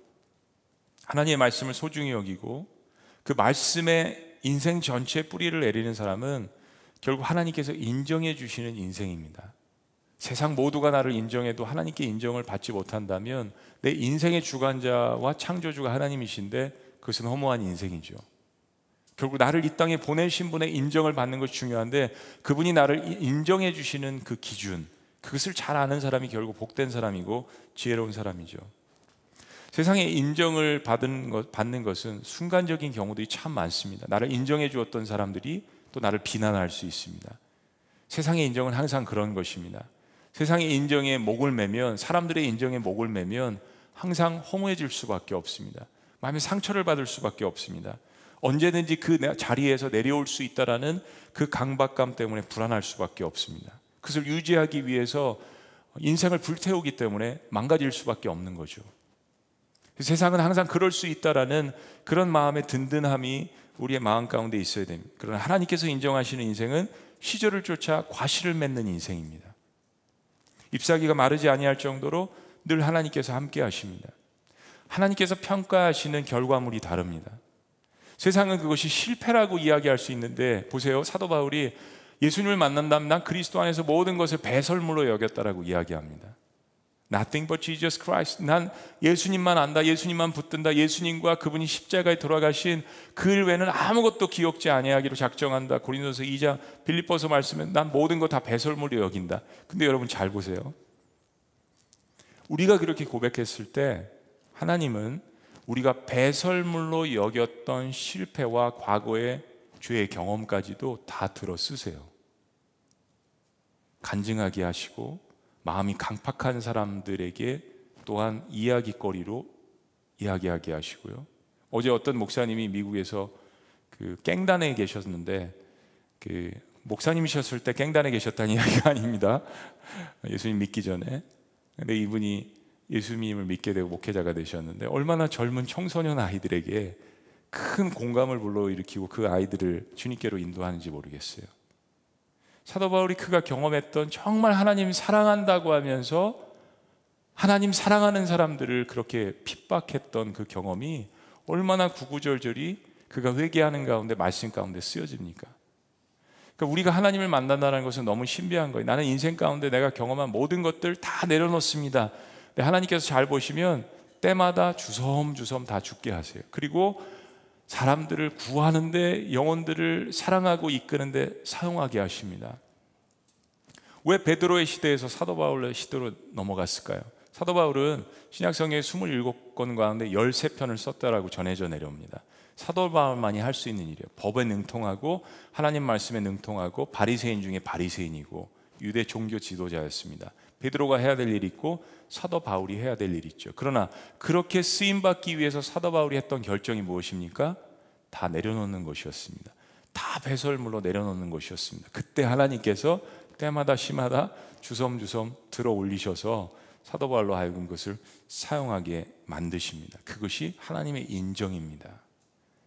하나님의 말씀을 소중히 여기고 그 말씀에 인생 전체에 뿌리를 내리는 사람은 결국 하나님께서 인정해 주시는 인생입니다. 세상 모두가 나를 인정해도 하나님께 인정을 받지 못한다면 내 인생의 주관자와 창조주가 하나님이신데 그것은 허무한 인생이죠. 결국 나를 이 땅에 보내신 분의 인정을 받는 것이 중요한데 그분이 나를 인정해 주시는 그 기준, 그것을 잘 아는 사람이 결국 복된 사람이고 지혜로운 사람이죠. 세상에 인정을 받은 것, 받는 것은 순간적인 경우들이 참 많습니다. 나를 인정해 주었던 사람들이 또 나를 비난할 수 있습니다. 세상의 인정은 항상 그런 것입니다. 세상의 인정에 목을 매면 사람들의 인정에 목을 매면 항상 허무해질 수밖에 없습니다. 마음에 상처를 받을 수밖에 없습니다. 언제든지 그 자리에서 내려올 수 있다라는 그 강박감 때문에 불안할 수밖에 없습니다. 그것을 유지하기 위해서 인생을 불태우기 때문에 망가질 수밖에 없는 거죠. 세상은 항상 그럴 수 있다라는 그런 마음의 든든함이 우리의 마음 가운데 있어야 됩니다. 그러나 하나님께서 인정하시는 인생은 시절을 쫓아 과실을 맺는 인생입니다. 잎사귀가 마르지 아니할 정도로 늘 하나님께서 함께 하십니다. 하나님께서 평가하시는 결과물이 다릅니다. 세상은 그것이 실패라고 이야기할 수 있는데 보세요. 사도 바울이 예수님을 만난다면 난 그리스도 안에서 모든 것을 배설물로 여겼다라고 이야기합니다. Nothing but Jesus Christ. 난 예수님만 안다. 예수님만 붙든다. 예수님과 그분이 십자가에 돌아가신 그 외에는 아무것도 기억지 아니하기로 작정한다. 고린도서 2장 빌립보서 말씀에 난 모든 것다 배설물로 여긴다. 근데 여러분 잘 보세요. 우리가 그렇게 고백했을 때 하나님은 우리가 배설물로 여겼던 실패와 과거의 죄의 경험까지도 다 들어 쓰세요. 간증하게 하시고 마음이 강팍한 사람들에게 또한 이야기거리로 이야기하게 하시고요. 어제 어떤 목사님이 미국에서 그 깽단에 계셨는데 그 목사님이셨을 때 깽단에 계셨다는 이야기가 아닙니다. 예수님 믿기 전에. 근데 이분이 예수님을 믿게 되고 목회자가 되셨는데 얼마나 젊은 청소년 아이들에게 큰 공감을 불러일으키고 그 아이들을 주님께로 인도하는지 모르겠어요. 사도 바울이 그가 경험했던 정말 하나님 사랑한다고 하면서 하나님 사랑하는 사람들을 그렇게 핍박했던 그 경험이 얼마나 구구절절히 그가 회개하는 가운데 말씀 가운데 쓰여집니까? 그러니까 우리가 하나님을 만난다는 것은 너무 신비한 거예요. 나는 인생 가운데 내가 경험한 모든 것들 다 내려놓습니다. 하나님께서 잘 보시면 때마다 주섬주섬 다 죽게 하세요. 그리고 사람들을 구하는데 영혼들을 사랑하고 이끄는데 사용하게 하십니다. 왜 베드로의 시대에서 사도 바울의 시대로 넘어갔을까요? 사도 바울은 신약성의 27권 가운데 13편을 썼다라고 전해져 내려옵니다. 사도 바울만이 할 수 있는 일이에요. 법에 능통하고 하나님 말씀에 능통하고 바리새인 중에 바리새인이고 유대 종교 지도자였습니다. 베드로가 해야 될 일이 있고 사도 바울이 해야 될 일이 있죠. 그러나 그렇게 쓰임 받기 위해서 사도 바울이 했던 결정이 무엇입니까? 다 내려놓는 것이었습니다. 다 배설물로 내려놓는 것이었습니다. 그때 하나님께서 때마다 시마다 주섬주섬 들어 올리셔서 사도 바울로 하여금 그것을 사용하게 만드십니다. 그것이 하나님의 인정입니다.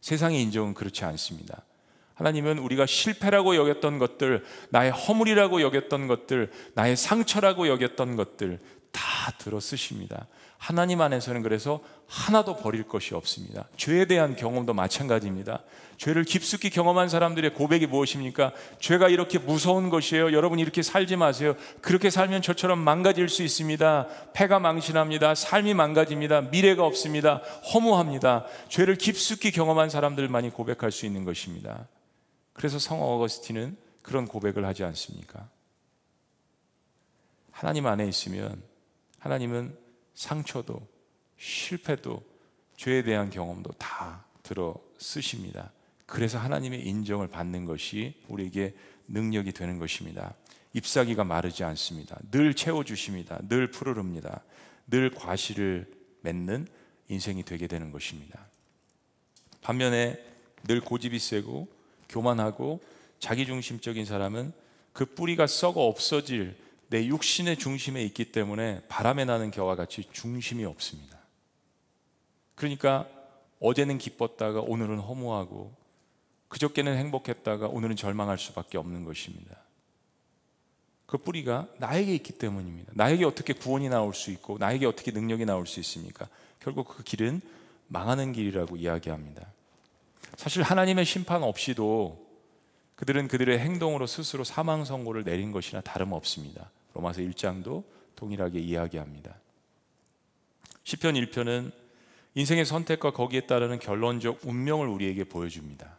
세상의 인정은 그렇지 않습니다. 하나님은 우리가 실패라고 여겼던 것들, 나의 허물이라고 여겼던 것들, 나의 상처라고 여겼던 것들 다 들어 쓰십니다. 하나님 안에서는 그래서 하나도 버릴 것이 없습니다. 죄에 대한 경험도 마찬가지입니다. 죄를 깊숙이 경험한 사람들의 고백이 무엇입니까? 죄가 이렇게 무서운 것이에요. 여러분 이렇게 살지 마세요. 그렇게 살면 저처럼 망가질 수 있습니다. 패가 망신합니다. 삶이 망가집니다. 미래가 없습니다. 허무합니다. 죄를 깊숙이 경험한 사람들만이 고백할 수 있는 것입니다. 그래서 성 어거스틴은 그런 고백을 하지 않습니까? 하나님 안에 있으면 하나님은 상처도 실패도 죄에 대한 경험도 다 들어 쓰십니다. 그래서 하나님의 인정을 받는 것이 우리에게 능력이 되는 것입니다. 잎사귀가 마르지 않습니다. 늘 채워주십니다. 늘 푸르릅니다. 늘 과실을 맺는 인생이 되게 되는 것입니다. 반면에 늘 고집이 세고 교만하고 자기중심적인 사람은 그 뿌리가 썩어 없어질 내 육신의 중심에 있기 때문에 바람에 나는 겨와 같이 중심이 없습니다. 그러니까 어제는 기뻤다가 오늘은 허무하고 그저께는 행복했다가 오늘은 절망할 수밖에 없는 것입니다. 그 뿌리가 나에게 있기 때문입니다. 나에게 어떻게 구원이 나올 수 있고 나에게 어떻게 능력이 나올 수 있습니까? 결국 그 길은 망하는 길이라고 이야기합니다. 사실 하나님의 심판 없이도 그들은 그들의 행동으로 스스로 사망 선고를 내린 것이나 다름없습니다. 로마서 1장도 동일하게 이야기합니다. 시편 1편은 인생의 선택과 거기에 따르는 결론적 운명을 우리에게 보여줍니다.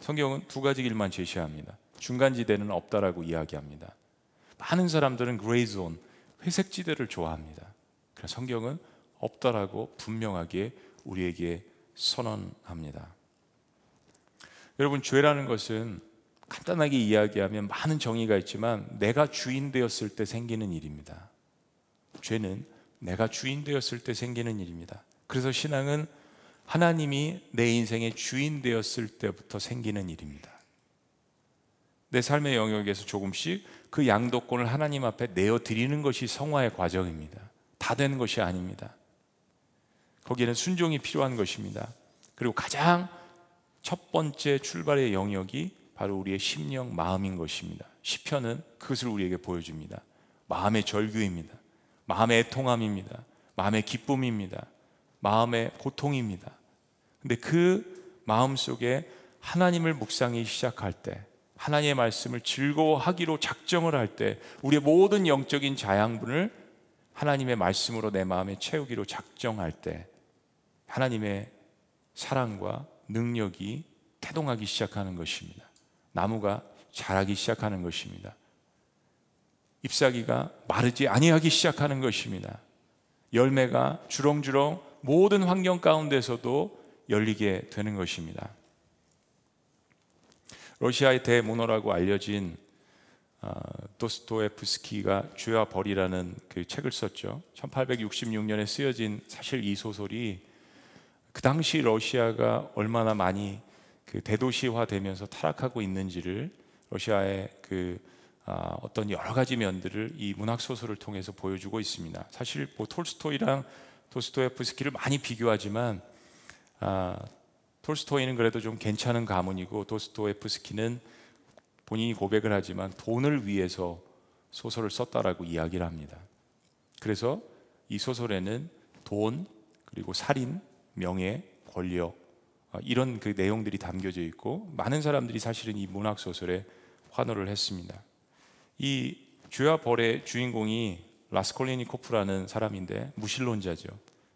성경은 두 가지 길만 제시합니다. 중간지대는 없다라고 이야기합니다. 많은 사람들은 gray zone, 회색지대를 좋아합니다. 그래서 성경은 없다라고 분명하게 우리에게 선언합니다. 여러분, 죄라는 것은 간단하게 이야기하면 많은 정의가 있지만 내가 주인 되었을 때 생기는 일입니다. 죄는 내가 주인 되었을 때 생기는 일입니다. 그래서 신앙은 하나님이 내 인생의 주인 되었을 때부터 생기는 일입니다. 내 삶의 영역에서 조금씩 그 양도권을 하나님 앞에 내어 드리는 것이 성화의 과정입니다. 다 되는 것이 아닙니다. 거기에는 순종이 필요한 것입니다. 그리고 가장 첫 번째 출발의 영역이 바로 우리의 심령, 마음인 것입니다. 시편은 그것을 우리에게 보여줍니다. 마음의 절규입니다. 마음의 애통함입니다. 마음의 기쁨입니다. 마음의 고통입니다. 근데 그 마음 속에 하나님을 묵상이 시작할 때, 하나님의 말씀을 즐거워하기로 작정을 할 때, 우리의 모든 영적인 자양분을 하나님의 말씀으로 내 마음에 채우기로 작정할 때, 하나님의 사랑과 능력이 태동하기 시작하는 것입니다. 나무가 자라기 시작하는 것입니다. 잎사귀가 마르지 아니하기 시작하는 것입니다. 열매가 주렁주렁 모든 환경 가운데서도 열리게 되는 것입니다. 러시아의 대문호라고 알려진 어, 도스토에프스키가 죄와 벌이라는 그 책을 썼죠. 1866년에 쓰여진 사실 이 소설이 그 당시 러시아가 얼마나 많이 그 대도시화되면서 타락하고 있는지를 러시아의 그 아, 어떤 여러 가지 면들을 이 문학 소설을 통해서 보여주고 있습니다. 사실 뭐 톨스토이랑 도스토옙스키를 많이 비교하지만 아, 톨스토이는 그래도 좀 괜찮은 가문이고 도스토옙스키는 본인이 고백을 하지만 돈을 위해서 소설을 썼다라고 이야기를 합니다. 그래서 이 소설에는 돈 그리고 살인, 명예, 권력 아, 이런 그 내용들이 담겨져 있고 많은 사람들이 사실은 이 문학 소설에 환호를 했습니다. 이 주야 벌의 주인공이 라스콜리니코프라는 사람인데 무신론자죠.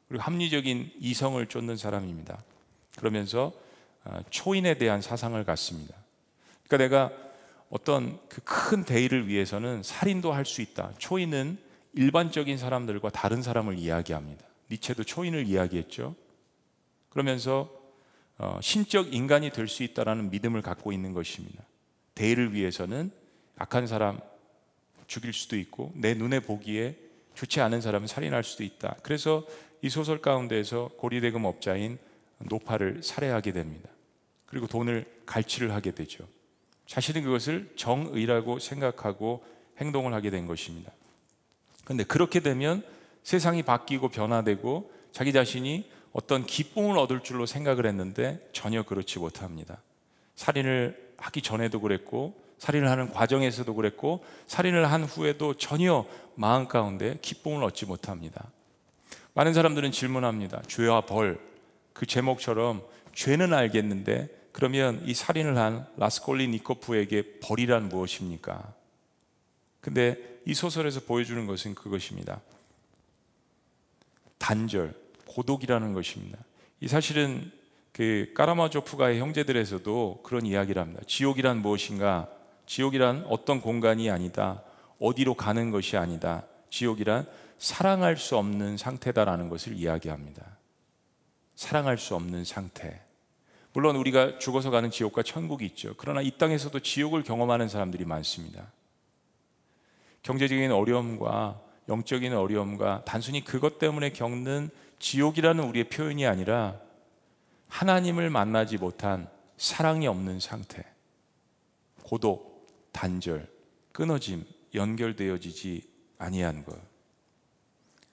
그리고 합리적인 이성을 쫓는 사람입니다. 그러면서 아, 초인에 대한 사상을 갖습니다. 그러니까 내가 어떤 그 큰 대의를 위해서는 살인도 할 수 있다. 초인은 일반적인 사람들과 다른 사람을 이야기합니다. 니체도 초인을 이야기했죠. 그러면서 어, 신적 인간이 될 수 있다라는 믿음을 갖고 있는 것입니다. 대의를 위해서는 악한 사람 죽일 수도 있고 내 눈에 보기에 좋지 않은 사람은 살인할 수도 있다. 그래서 이 소설 가운데에서 고리대금 업자인 노파를 살해하게 됩니다. 그리고 돈을 갈취를 하게 되죠. 자신은 그것을 정의라고 생각하고 행동을 하게 된 것입니다. 그런데 그렇게 되면 세상이 바뀌고 변화되고 자기 자신이 어떤 기쁨을 얻을 줄로 생각을 했는데 전혀 그렇지 못합니다. 살인을 하기 전에도 그랬고 살인을 하는 과정에서도 그랬고 살인을 한 후에도 전혀 마음 가운데 기쁨을 얻지 못합니다. 많은 사람들은 질문합니다. 죄와 벌 그 제목처럼 죄는 알겠는데 그러면 이 살인을 한 라스콜리 니코프에게 벌이란 무엇입니까? 근데 이 소설에서 보여주는 것은 그것입니다. 단절, 고독이라는 것입니다. 이 사실은 그 까라마조프가의 형제들에서도 그런 이야기를 합니다. 지옥이란 무엇인가? 지옥이란 어떤 공간이 아니다. 어디로 가는 것이 아니다. 지옥이란 사랑할 수 없는 상태다라는 것을 이야기합니다. 사랑할 수 없는 상태. 물론 우리가 죽어서 가는 지옥과 천국이 있죠. 그러나 이 땅에서도 지옥을 경험하는 사람들이 많습니다. 경제적인 어려움과 영적인 어려움과 단순히 그것 때문에 겪는 지옥이라는 우리의 표현이 아니라 하나님을 만나지 못한 사랑이 없는 상태, 고독, 단절, 끊어짐, 연결되어지지 아니한 것.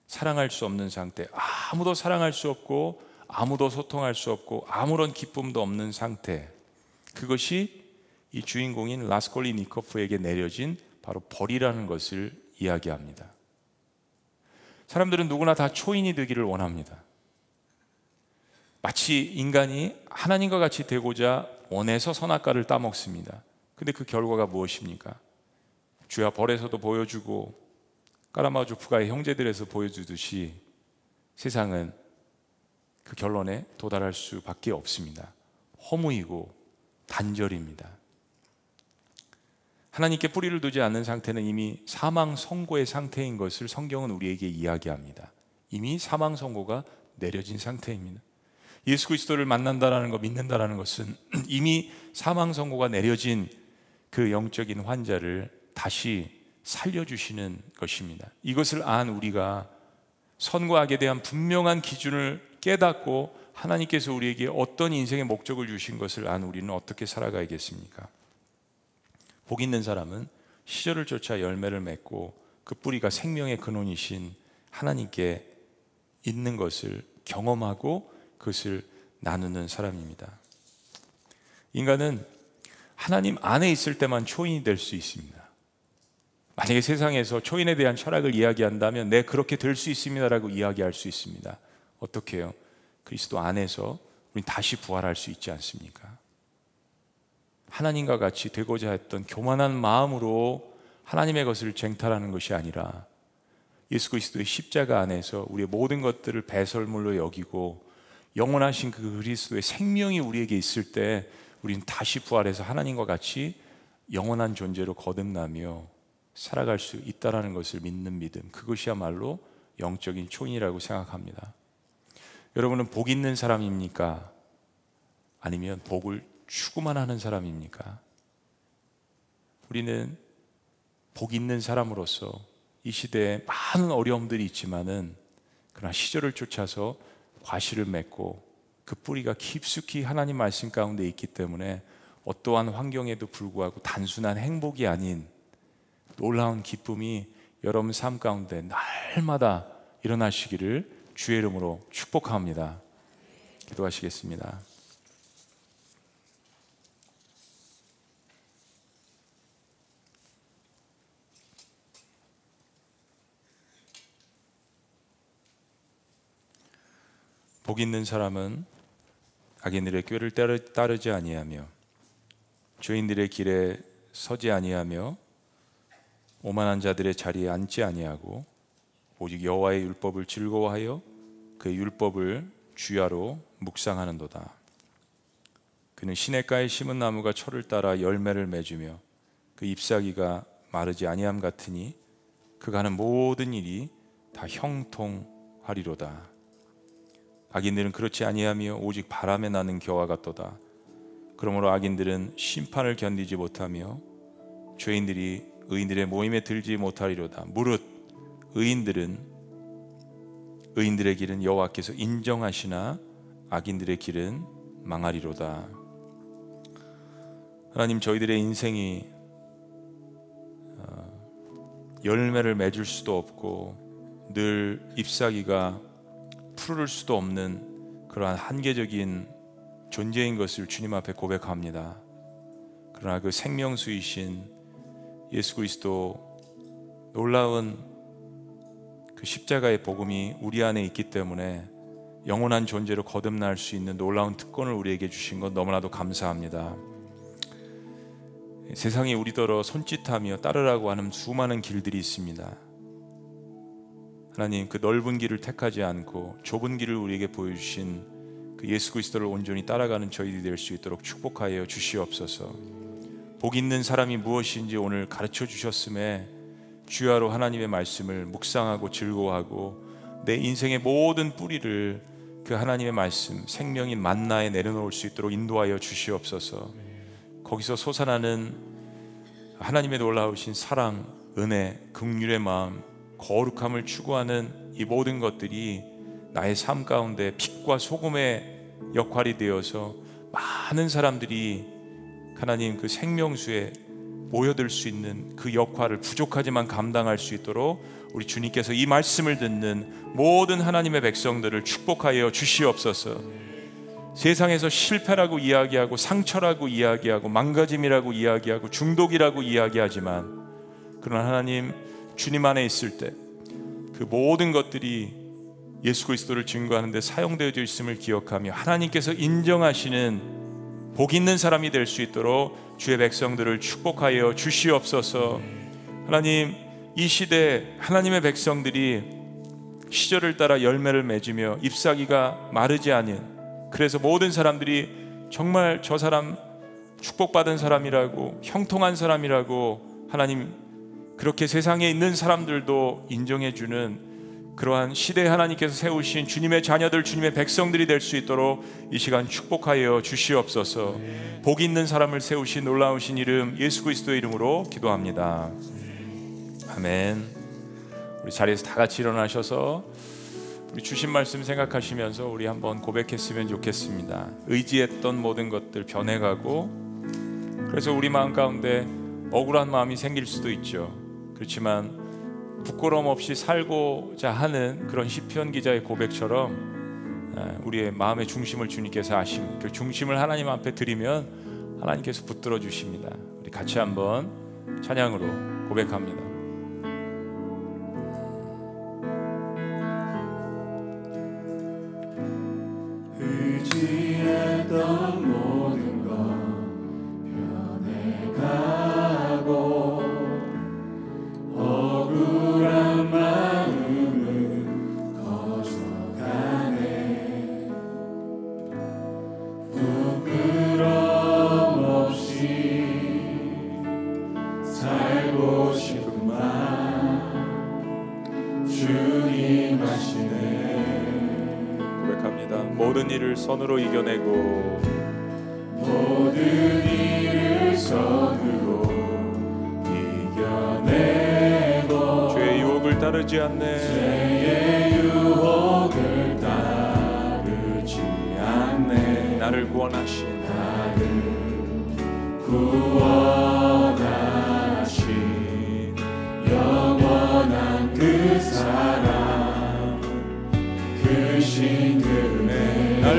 사랑할 수 없는 상태, 아무도 사랑할 수 없고 아무도 소통할 수 없고 아무런 기쁨도 없는 상태. 그것이 이 주인공인 라스콜리 니코프에게 내려진 바로 벌이라는 것을 이야기합니다. 사람들은 누구나 다 초인이 되기를 원합니다. 마치 인간이 하나님과 같이 되고자 원해서 선악과를 따먹습니다. 근데 그 결과가 무엇입니까? 주야 벌에서도 보여주고 까라마주프가의 형제들에서 보여주듯이 세상은 그 결론에 도달할 수밖에 없습니다. 허무이고 단절입니다. 하나님께 뿌리를 두지 않는 상태는 이미 사망 선고의 상태인 것을 성경은 우리에게 이야기합니다. 이미 사망 선고가 내려진 상태입니다. 예수 그리스도를 만난다라는 거 믿는다라는 것은 이미 사망 선고가 내려진 그 영적인 환자를 다시 살려주시는 것입니다. 이것을 안 우리가 선과 악에 대한 분명한 기준을 깨닫고 하나님께서 우리에게 어떤 인생의 목적을 주신 것을 안 우리는 어떻게 살아가야겠습니까? 복 있는 사람은 시절을 쫓아 열매를 맺고 그 뿌리가 생명의 근원이신 하나님께 있는 것을 경험하고 그것을 나누는 사람입니다. 인간은 하나님 안에 있을 때만 초인이 될 수 있습니다. 만약에 세상에서 초인에 대한 철학을 이야기한다면 내 네, 그렇게 될 수 있습니다라고 이야기할 수 있습니다. 어떻게 해요? 그리스도 안에서 우리 다시 부활할 수 있지 않습니까? 하나님과 같이 되고자 했던 교만한 마음으로 하나님의 것을 쟁탈하는 것이 아니라 예수 그리스도의 십자가 안에서 우리의 모든 것들을 배설물로 여기고 영원하신 그 그리스도의 생명이 우리에게 있을 때 우리는 다시 부활해서 하나님과 같이 영원한 존재로 거듭나며 살아갈 수 있다라는 것을 믿는 믿음 그것이야말로 영적인 초인이라고 생각합니다. 여러분은 복 있는 사람입니까? 아니면 복을 추구만 하는 사람입니까? 우리는 복 있는 사람으로서 이 시대에 많은 어려움들이 있지만은 그러나 시절을 쫓아서 과실을 맺고 그 뿌리가 깊숙이 하나님 말씀 가운데 있기 때문에 어떠한 환경에도 불구하고 단순한 행복이 아닌 놀라운 기쁨이 여러분 삶 가운데 날마다 일어나시기를 주의 이름으로 축복합니다. 기도하시겠습니다. 복 있는 사람은 악인들의 꾀를 따르, 지 아니하며 죄인들의 길에 서지 아니하며 오만한 자들의 자리에 앉지 아니하고 오직 여호와의 율법을 즐거워하여 그 율법을 주야로 묵상하는도다. 그는 시냇가에 심은 나무가 철을 따라 열매를 맺으며 그 잎사귀가 마르지 아니함 같으니 그가 하는 모든 일이 다 형통하리로다. 악인들은 그렇지 아니하며 오직 바람에 나는 겨와 같도다. 그러므로 악인들은 심판을 견디지 못하며 죄인들이 의인들의 모임에 들지 못하리로다. 무릇 의인들은 의인들의 길은 여호와께서 인정하시나 악인들의 길은 망하리로다. 하나님 저희들의 인생이 어, 열매를 맺을 수도 없고 늘 잎사귀가 푸를 수도 없는 그러한 한계적인 존재인 것을 주님 앞에 고백합니다. 그러나 그 생명수이신 예수 그리스도 놀라운 그 십자가의 복음이 우리 안에 있기 때문에 영원한 존재로 거듭날 수 있는 놀라운 특권을 우리에게 주신 것 너무나도 감사합니다. 세상에 우리더러 손짓하며 따르라고 하는 수많은 길들이 있습니다. 하나님 그 넓은 길을 택하지 않고 좁은 길을 우리에게 보여주신 그 예수 그리스도를 온전히 따라가는 저희들이 될 수 있도록 축복하여 주시옵소서. 복 있는 사람이 무엇인지 오늘 가르쳐 주셨음에 주야로 하나님의 말씀을 묵상하고 즐거워하고 내 인생의 모든 뿌리를 그 하나님의 말씀 생명인 만나에 내려놓을 수 있도록 인도하여 주시옵소서. 거기서 솟아나는 하나님의 놀라우신 사랑, 은혜, 긍휼의 마음 거룩함을 추구하는 이 모든 것들이 나의 삶 가운데 빛과 소금의 역할이 되어서 많은 사람들이 하나님 그 생명수에 모여들 수 있는 그 역할을 부족하지만 감당할 수 있도록 우리 주님께서 이 말씀을 듣는 모든 하나님의 백성들을 축복하여 주시옵소서. 세상에서 실패라고 이야기하고 상처라고 이야기하고 망가짐이라고 이야기하고 중독이라고 이야기하지만 그러나 하나님 주님 안에 있을 때 그 모든 것들이 예수 그리스도를 증거하는 데 사용되어져 있음을 기억하며 하나님께서 인정하시는 복 있는 사람이 될 수 있도록 주의 백성들을 축복하여 주시옵소서. 하나님 이 시대 하나님의 백성들이 시절을 따라 열매를 맺으며 잎사귀가 마르지 않은 그래서 모든 사람들이 정말 저 사람 축복받은 사람이라고 형통한 사람이라고 하나님 그렇게 세상에 있는 사람들도 인정해 주는 그러한 시대 하나님께서 세우신 주님의 자녀들 주님의 백성들이 될 수 있도록 이 시간 축복하여 주시옵소서. 복 있는 사람을 세우신 놀라우신 이름 예수 그리스도의 이름으로 기도합니다. 아멘. 우리 자리에서 다 같이 일어나셔서 우리 주신 말씀 생각하시면서 우리 한번 고백했으면 좋겠습니다. 의지했던 모든 것들 변해가고 그래서 우리 마음 가운데 억울한 마음이 생길 수도 있죠. 그렇지만 부끄러움 없이 살고자 하는 그런 시편 기자의 고백처럼 우리의 마음의 중심을 주님께서 아심, 그 중심을 하나님 앞에 드리면 하나님께서 붙들어 주십니다. 우리 같이 한번 찬양으로 고백합니다. 의지했던 선으로 이겨내고 모든 일을 선으로 이겨내고 죄의 유혹을 따르지 않네. 죄의 유혹을 따르지 않네 나를 구원하신 나를 구원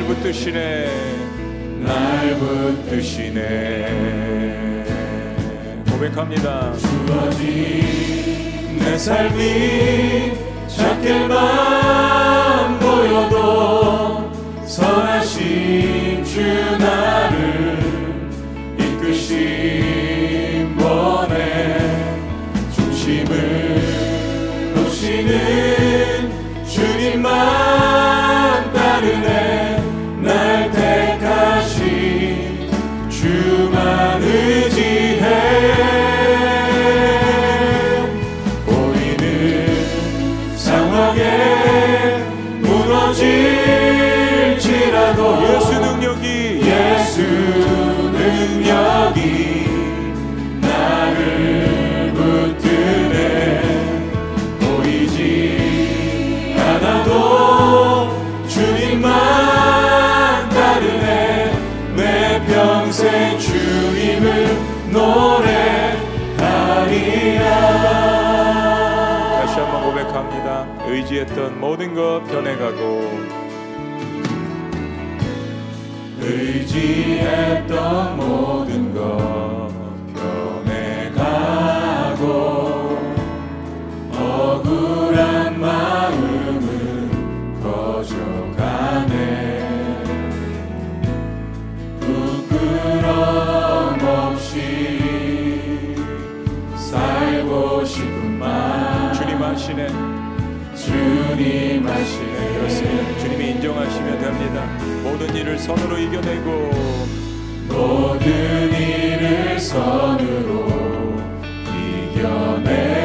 날 붙드시네. 날 붙드시네. 고백합니다. 주어진 내 삶이 작게만 보여도 선하신 주 의지했던 모든 것 변해가고 의지했던 모든 것 하시면 됩니다. 모든 일을 선으로 이겨내고 모든 일을 선으로 이겨내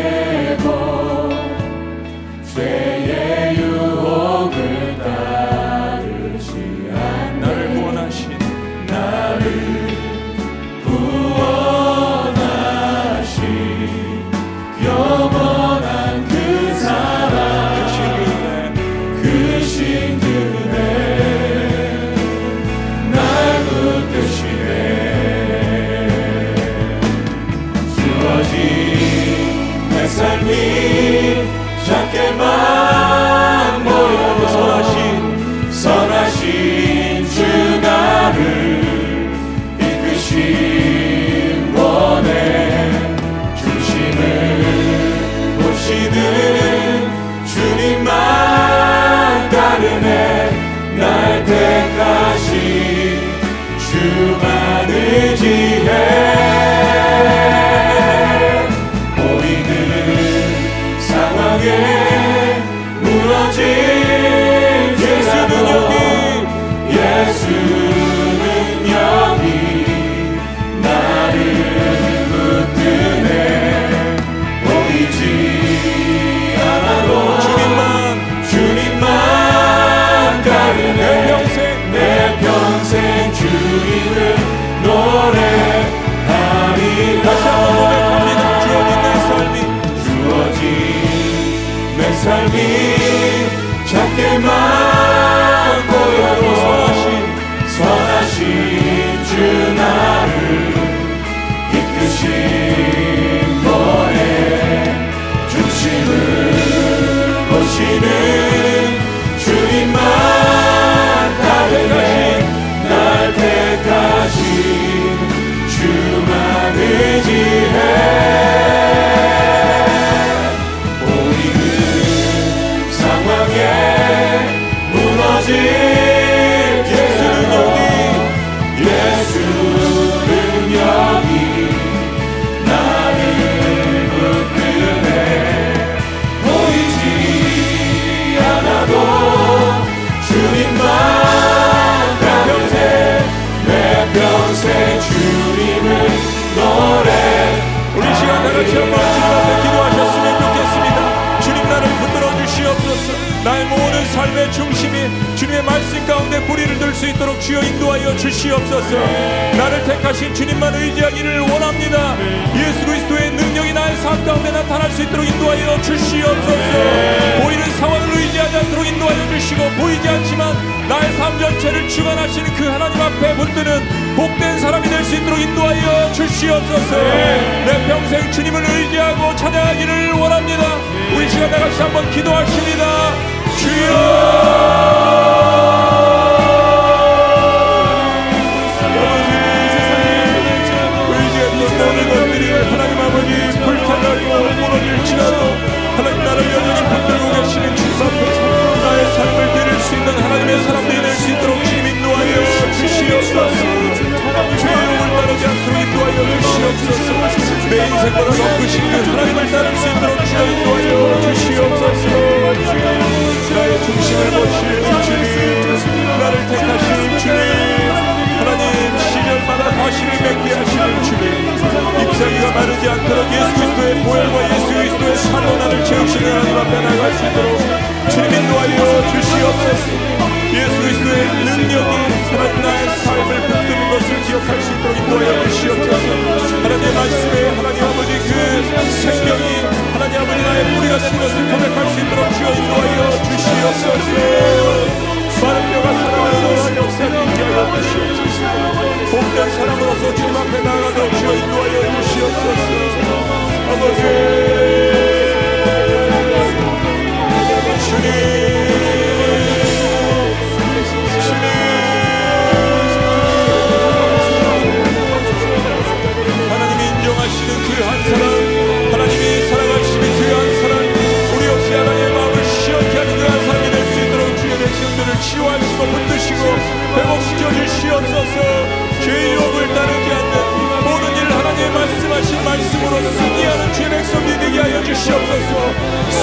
가운데 뿌리를 들 수 있도록 주여 인도하여 주시옵소서. 나를 택하신 주님만 의지하기를 원합니다. 예수 그리스도의 능력이 나의 삶 가운데 나타날 수 있도록 인도하여 주시옵소서. 보이는 상황을 의지하지 않도록 인도하여 주시고 보이지 않지만 나의 삶 전체를 주관하시는 그 하나님 앞에 붙드는 복된 사람이 될 수 있도록 인도하여 주시옵소서. 내 평생 주님을 의지하고 찬양하기를 원합니다. 우리 시간 다 같이 한번 기도하십니다. 주여! 내 인생보다 더 크신 그 하나님을 따를 수 있도록 주여 인도하여 주시옵소서. 나의 중심을 보시는 주님 나를 택하시는 주님 잎사귀가 마르지 않도록 예수 그리스도의 보혈과 예수 그리스도의 살로 나를 채우시는 하나님 앞에 나갈 수 있도록 주님 인도하여 주시옵소서. 예수 그리스도의 능력이 하나님 나의 삶을 붙드는 것을 기억할 수 있도록 인도하여 주시옵소서. 하나님의 말씀에 하나님 아버지 그 생명이 하나님 아버지 나의 뿌리가 되는 것을 고백할 수 있도록 주여 인도하여 주시옵소서 마른 뼈가 살아나는 역사를 인도하여 주시옵소서. 복된 사람으로서 주님 앞에 나아가도록 주여 인도하여 주시옵소서. 아버지. 주님 치유하시고 붙드시고 회복시켜 주시옵소서 죄의 유혹을 따르지 않는 모든 일 하나님의 말씀하신 말씀으로 승리하는 주의 백성이 되게 하여 주시옵소서.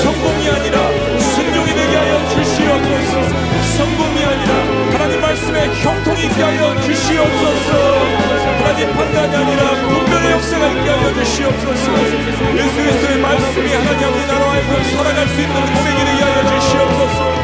성공이 아니라 순종이 되게 하여 주시옵소서. 성공이 아니라 하나님 말씀에 형통이 있게 하여 주시옵소서. 하나님 판단이 아니라 분별의 역사가 있게 하여 주시옵소서. 예수 그리스도의 말씀이 하나님 아버지 나라와 살아갈 수 있는 고백이 되게 하여 주시옵소서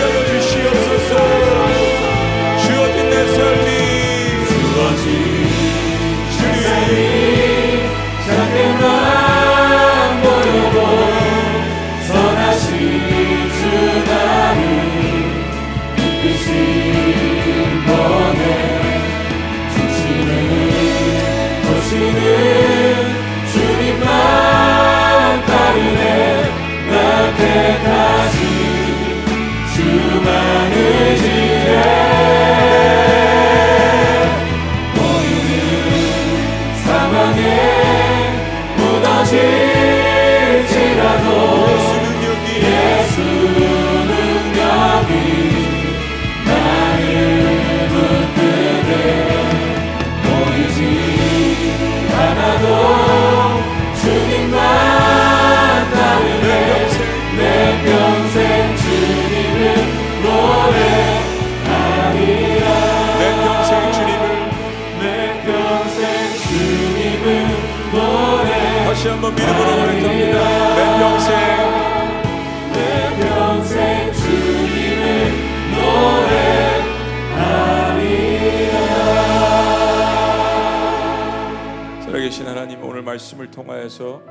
믿음으로 고백합니다. 내 평생 내 평생 주님을 노래하리라 살아계신 하나님 오늘 말씀을 통하여서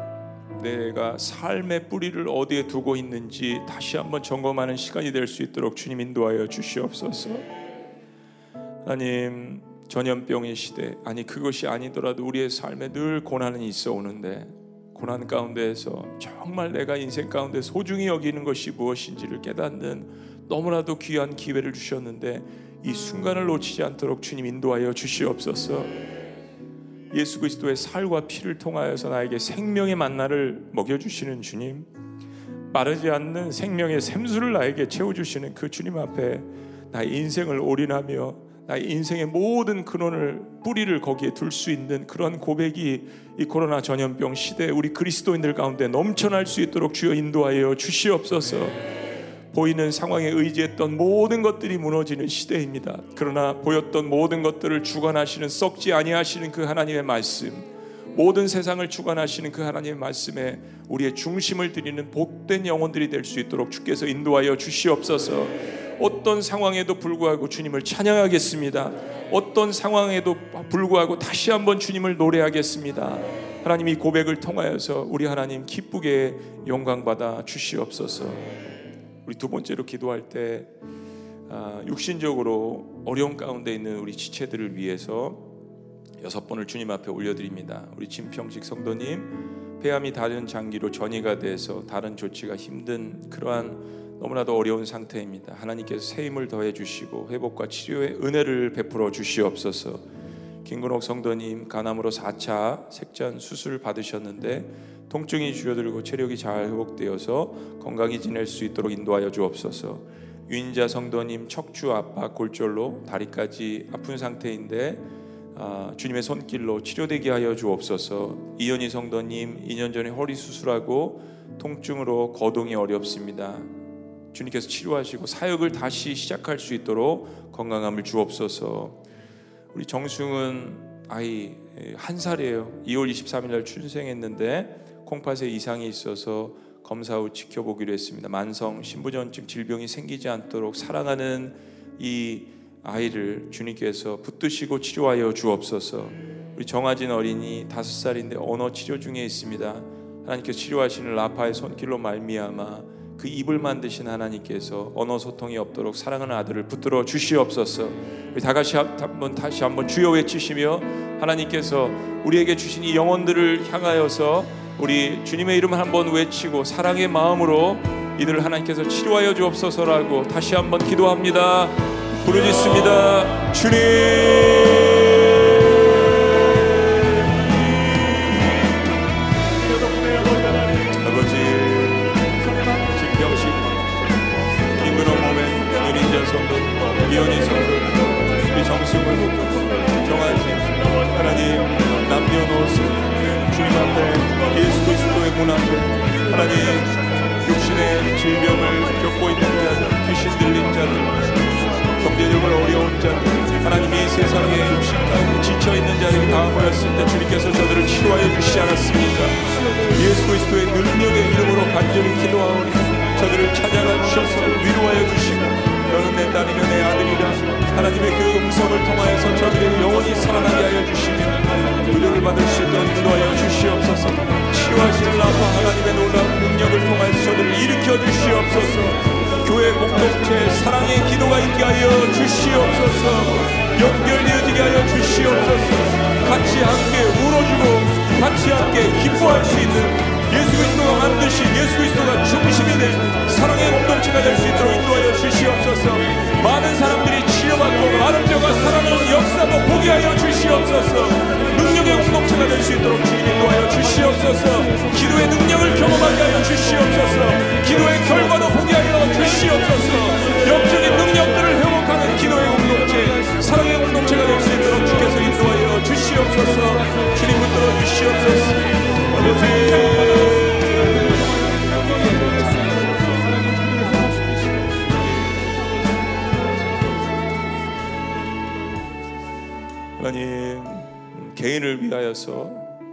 내가 삶의 뿌리를 어디에 두고 있는지 다시 한번 점검하는 시간이 될 수 있도록 주님 인도하여 주시옵소서. 하나님 전염병의 시대 아니 그것이 아니더라도 우리의 삶에 늘 고난은 있어 오는데 고난 가운데에서 정말 내가 인생 가운데 소중히 여기는 것이 무엇인지를 깨닫는 너무나도 귀한 기회를 주셨는데 이 순간을 놓치지 않도록 주님 인도하여 주시옵소서. 예수 그리스도의 살과 피를 통하여서 나에게 생명의 만나를 먹여 주시는 주님, 마르지 않는 생명의 샘수를 나에게 채워 주시는 그 주님 앞에 나의 인생을 올인하며 나의 인생의 모든 근원을 뿌리를 거기에 둘 수 있는 그런 고백이 이 코로나 전염병 시대에 우리 그리스도인들 가운데 넘쳐날 수 있도록 주여 인도하여 주시옵소서. 보이는 상황에 의지했던 모든 것들이 무너지는 시대입니다. 그러나 보였던 모든 것들을 주관하시는 썩지 아니하시는 그 하나님의 말씀, 모든 세상을 주관하시는 그 하나님의 말씀에 우리의 중심을 드리는 복된 영혼들이 될 수 있도록 주께서 인도하여 주시옵소서. 어떤 상황에도 불구하고 주님을 찬양하겠습니다. 어떤 상황에도 불구하고 다시 한번 주님을 노래하겠습니다. 하나님 이 고백을 통하여서 우리 하나님 기쁘게 영광 받아 주시옵소서. 우리 두 번째로 기도할 때 아, 육신적으로 어려운 가운데 있는 우리 지체들을 위해서 여섯 번을 주님 앞에 올려드립니다. 우리 진평식 성도님 폐암이 다른 장기로 전이가 돼서 다른 조치가 힘든 그러한 너무나도 어려운 상태입니다. 하나님께서 새 힘을 더해 주시고 회복과 치료의 은혜를 베풀어 주시옵소서. 김근옥 성도님 간암으로 4차 색전 수술 받으셨는데 통증이 줄어들고 체력이 잘 회복되어서 건강히 지낼 수 있도록 인도하여 주옵소서. 유인자 성도님 척추 압박 골절로 다리까지 아픈 상태인데 아, 주님의 손길로 치료되게 하여 주옵소서. 이현희 성도님 2년 전에 허리 수술하고 통증으로 거동이 어렵습니다. 주님께서 치료하시고 사역을 다시 시작할 수 있도록 건강함을 주옵소서. 우리 정승은 아이 한 살이에요. 2월 23일 날 출생했는데 콩팥에 이상이 있어서 검사 후 지켜보기로 했습니다. 만성 신부전증 질병이 생기지 않도록 사랑하는 이 아이를 주님께서 붙드시고 치료하여 주옵소서. 우리 정아진 어린이 다섯 살인데 언어 치료 중에 있습니다. 하나님께서 치료하시는 라파의 손길로 말미암아 그 입을 만드신 하나님께서 언어 소통이 없도록 사랑하는 아들을 붙들어 주시옵소서. 우리 다 같이 한번 다시 한번 주여 외치시며 하나님께서 우리에게 주신 이 영혼들을 향하여서 우리 주님의 이름을 한번 외치고 사랑의 마음으로 이들을 하나님께서 치료하여 주옵소서라고 다시 한번 기도합니다. 부르짖습니다. 주님. 앞에 하나님 육신의 질병을 겪고 있는 자들 귀신 들린 자들 경제적으로 어려운 자들 하나님 이 세상에 육신과 지쳐있는 자들이 다 모였을 때 주님께서 저들을 치료하여 주시지 않았습니까? 예수 그리스도의 능력의 이름으로 간절히 기도하오니 저들을 찾아가 주셔서 위로하여 주시고 너는 내 딸이며 내 아들이라 하나님의 그 음성을 통하여서 저들의 영혼이 살아나게 하여 주시며 의료를 받을 수 있도록 인도하여 주시옵소서 위하여서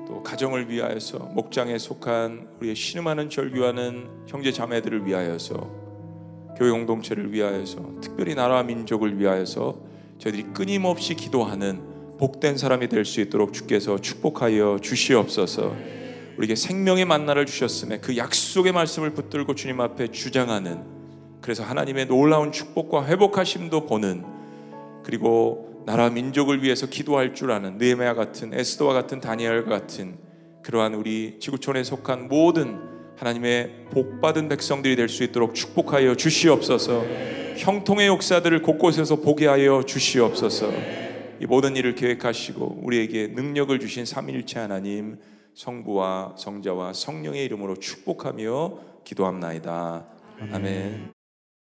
또 가정을 위하여서 목장에 속한 우리의 신음하는 절규하는 형제 자매들을 위하여서 교회 공동체를 위하여서 특별히 나라와 민족을 위하여서 저희들이 끊임없이 기도하는 복된 사람이 될 수 있도록 주께서 축복하여 주시옵소서. 우리에게 생명의 만나를 주셨음에 그 약속의 말씀을 붙들고 주님 앞에 주장하는 그래서 하나님의 놀라운 축복과 회복하심도 보는 그리고 나라 민족을 위해서 기도할 줄 아는 느헤미야 같은 에스더와 같은 다니엘 같은 그러한 우리 지구촌에 속한 모든 하나님의 복 받은 백성들이 될 수 있도록 축복하여 주시옵소서. 형통의 역사들을 곳곳에서 보게 하여 주시옵소서. 이 모든 일을 계획하시고 우리에게 능력을 주신 삼위일체 하나님 성부와 성자와 성령의 이름으로 축복하며 기도합나이다. 아멘.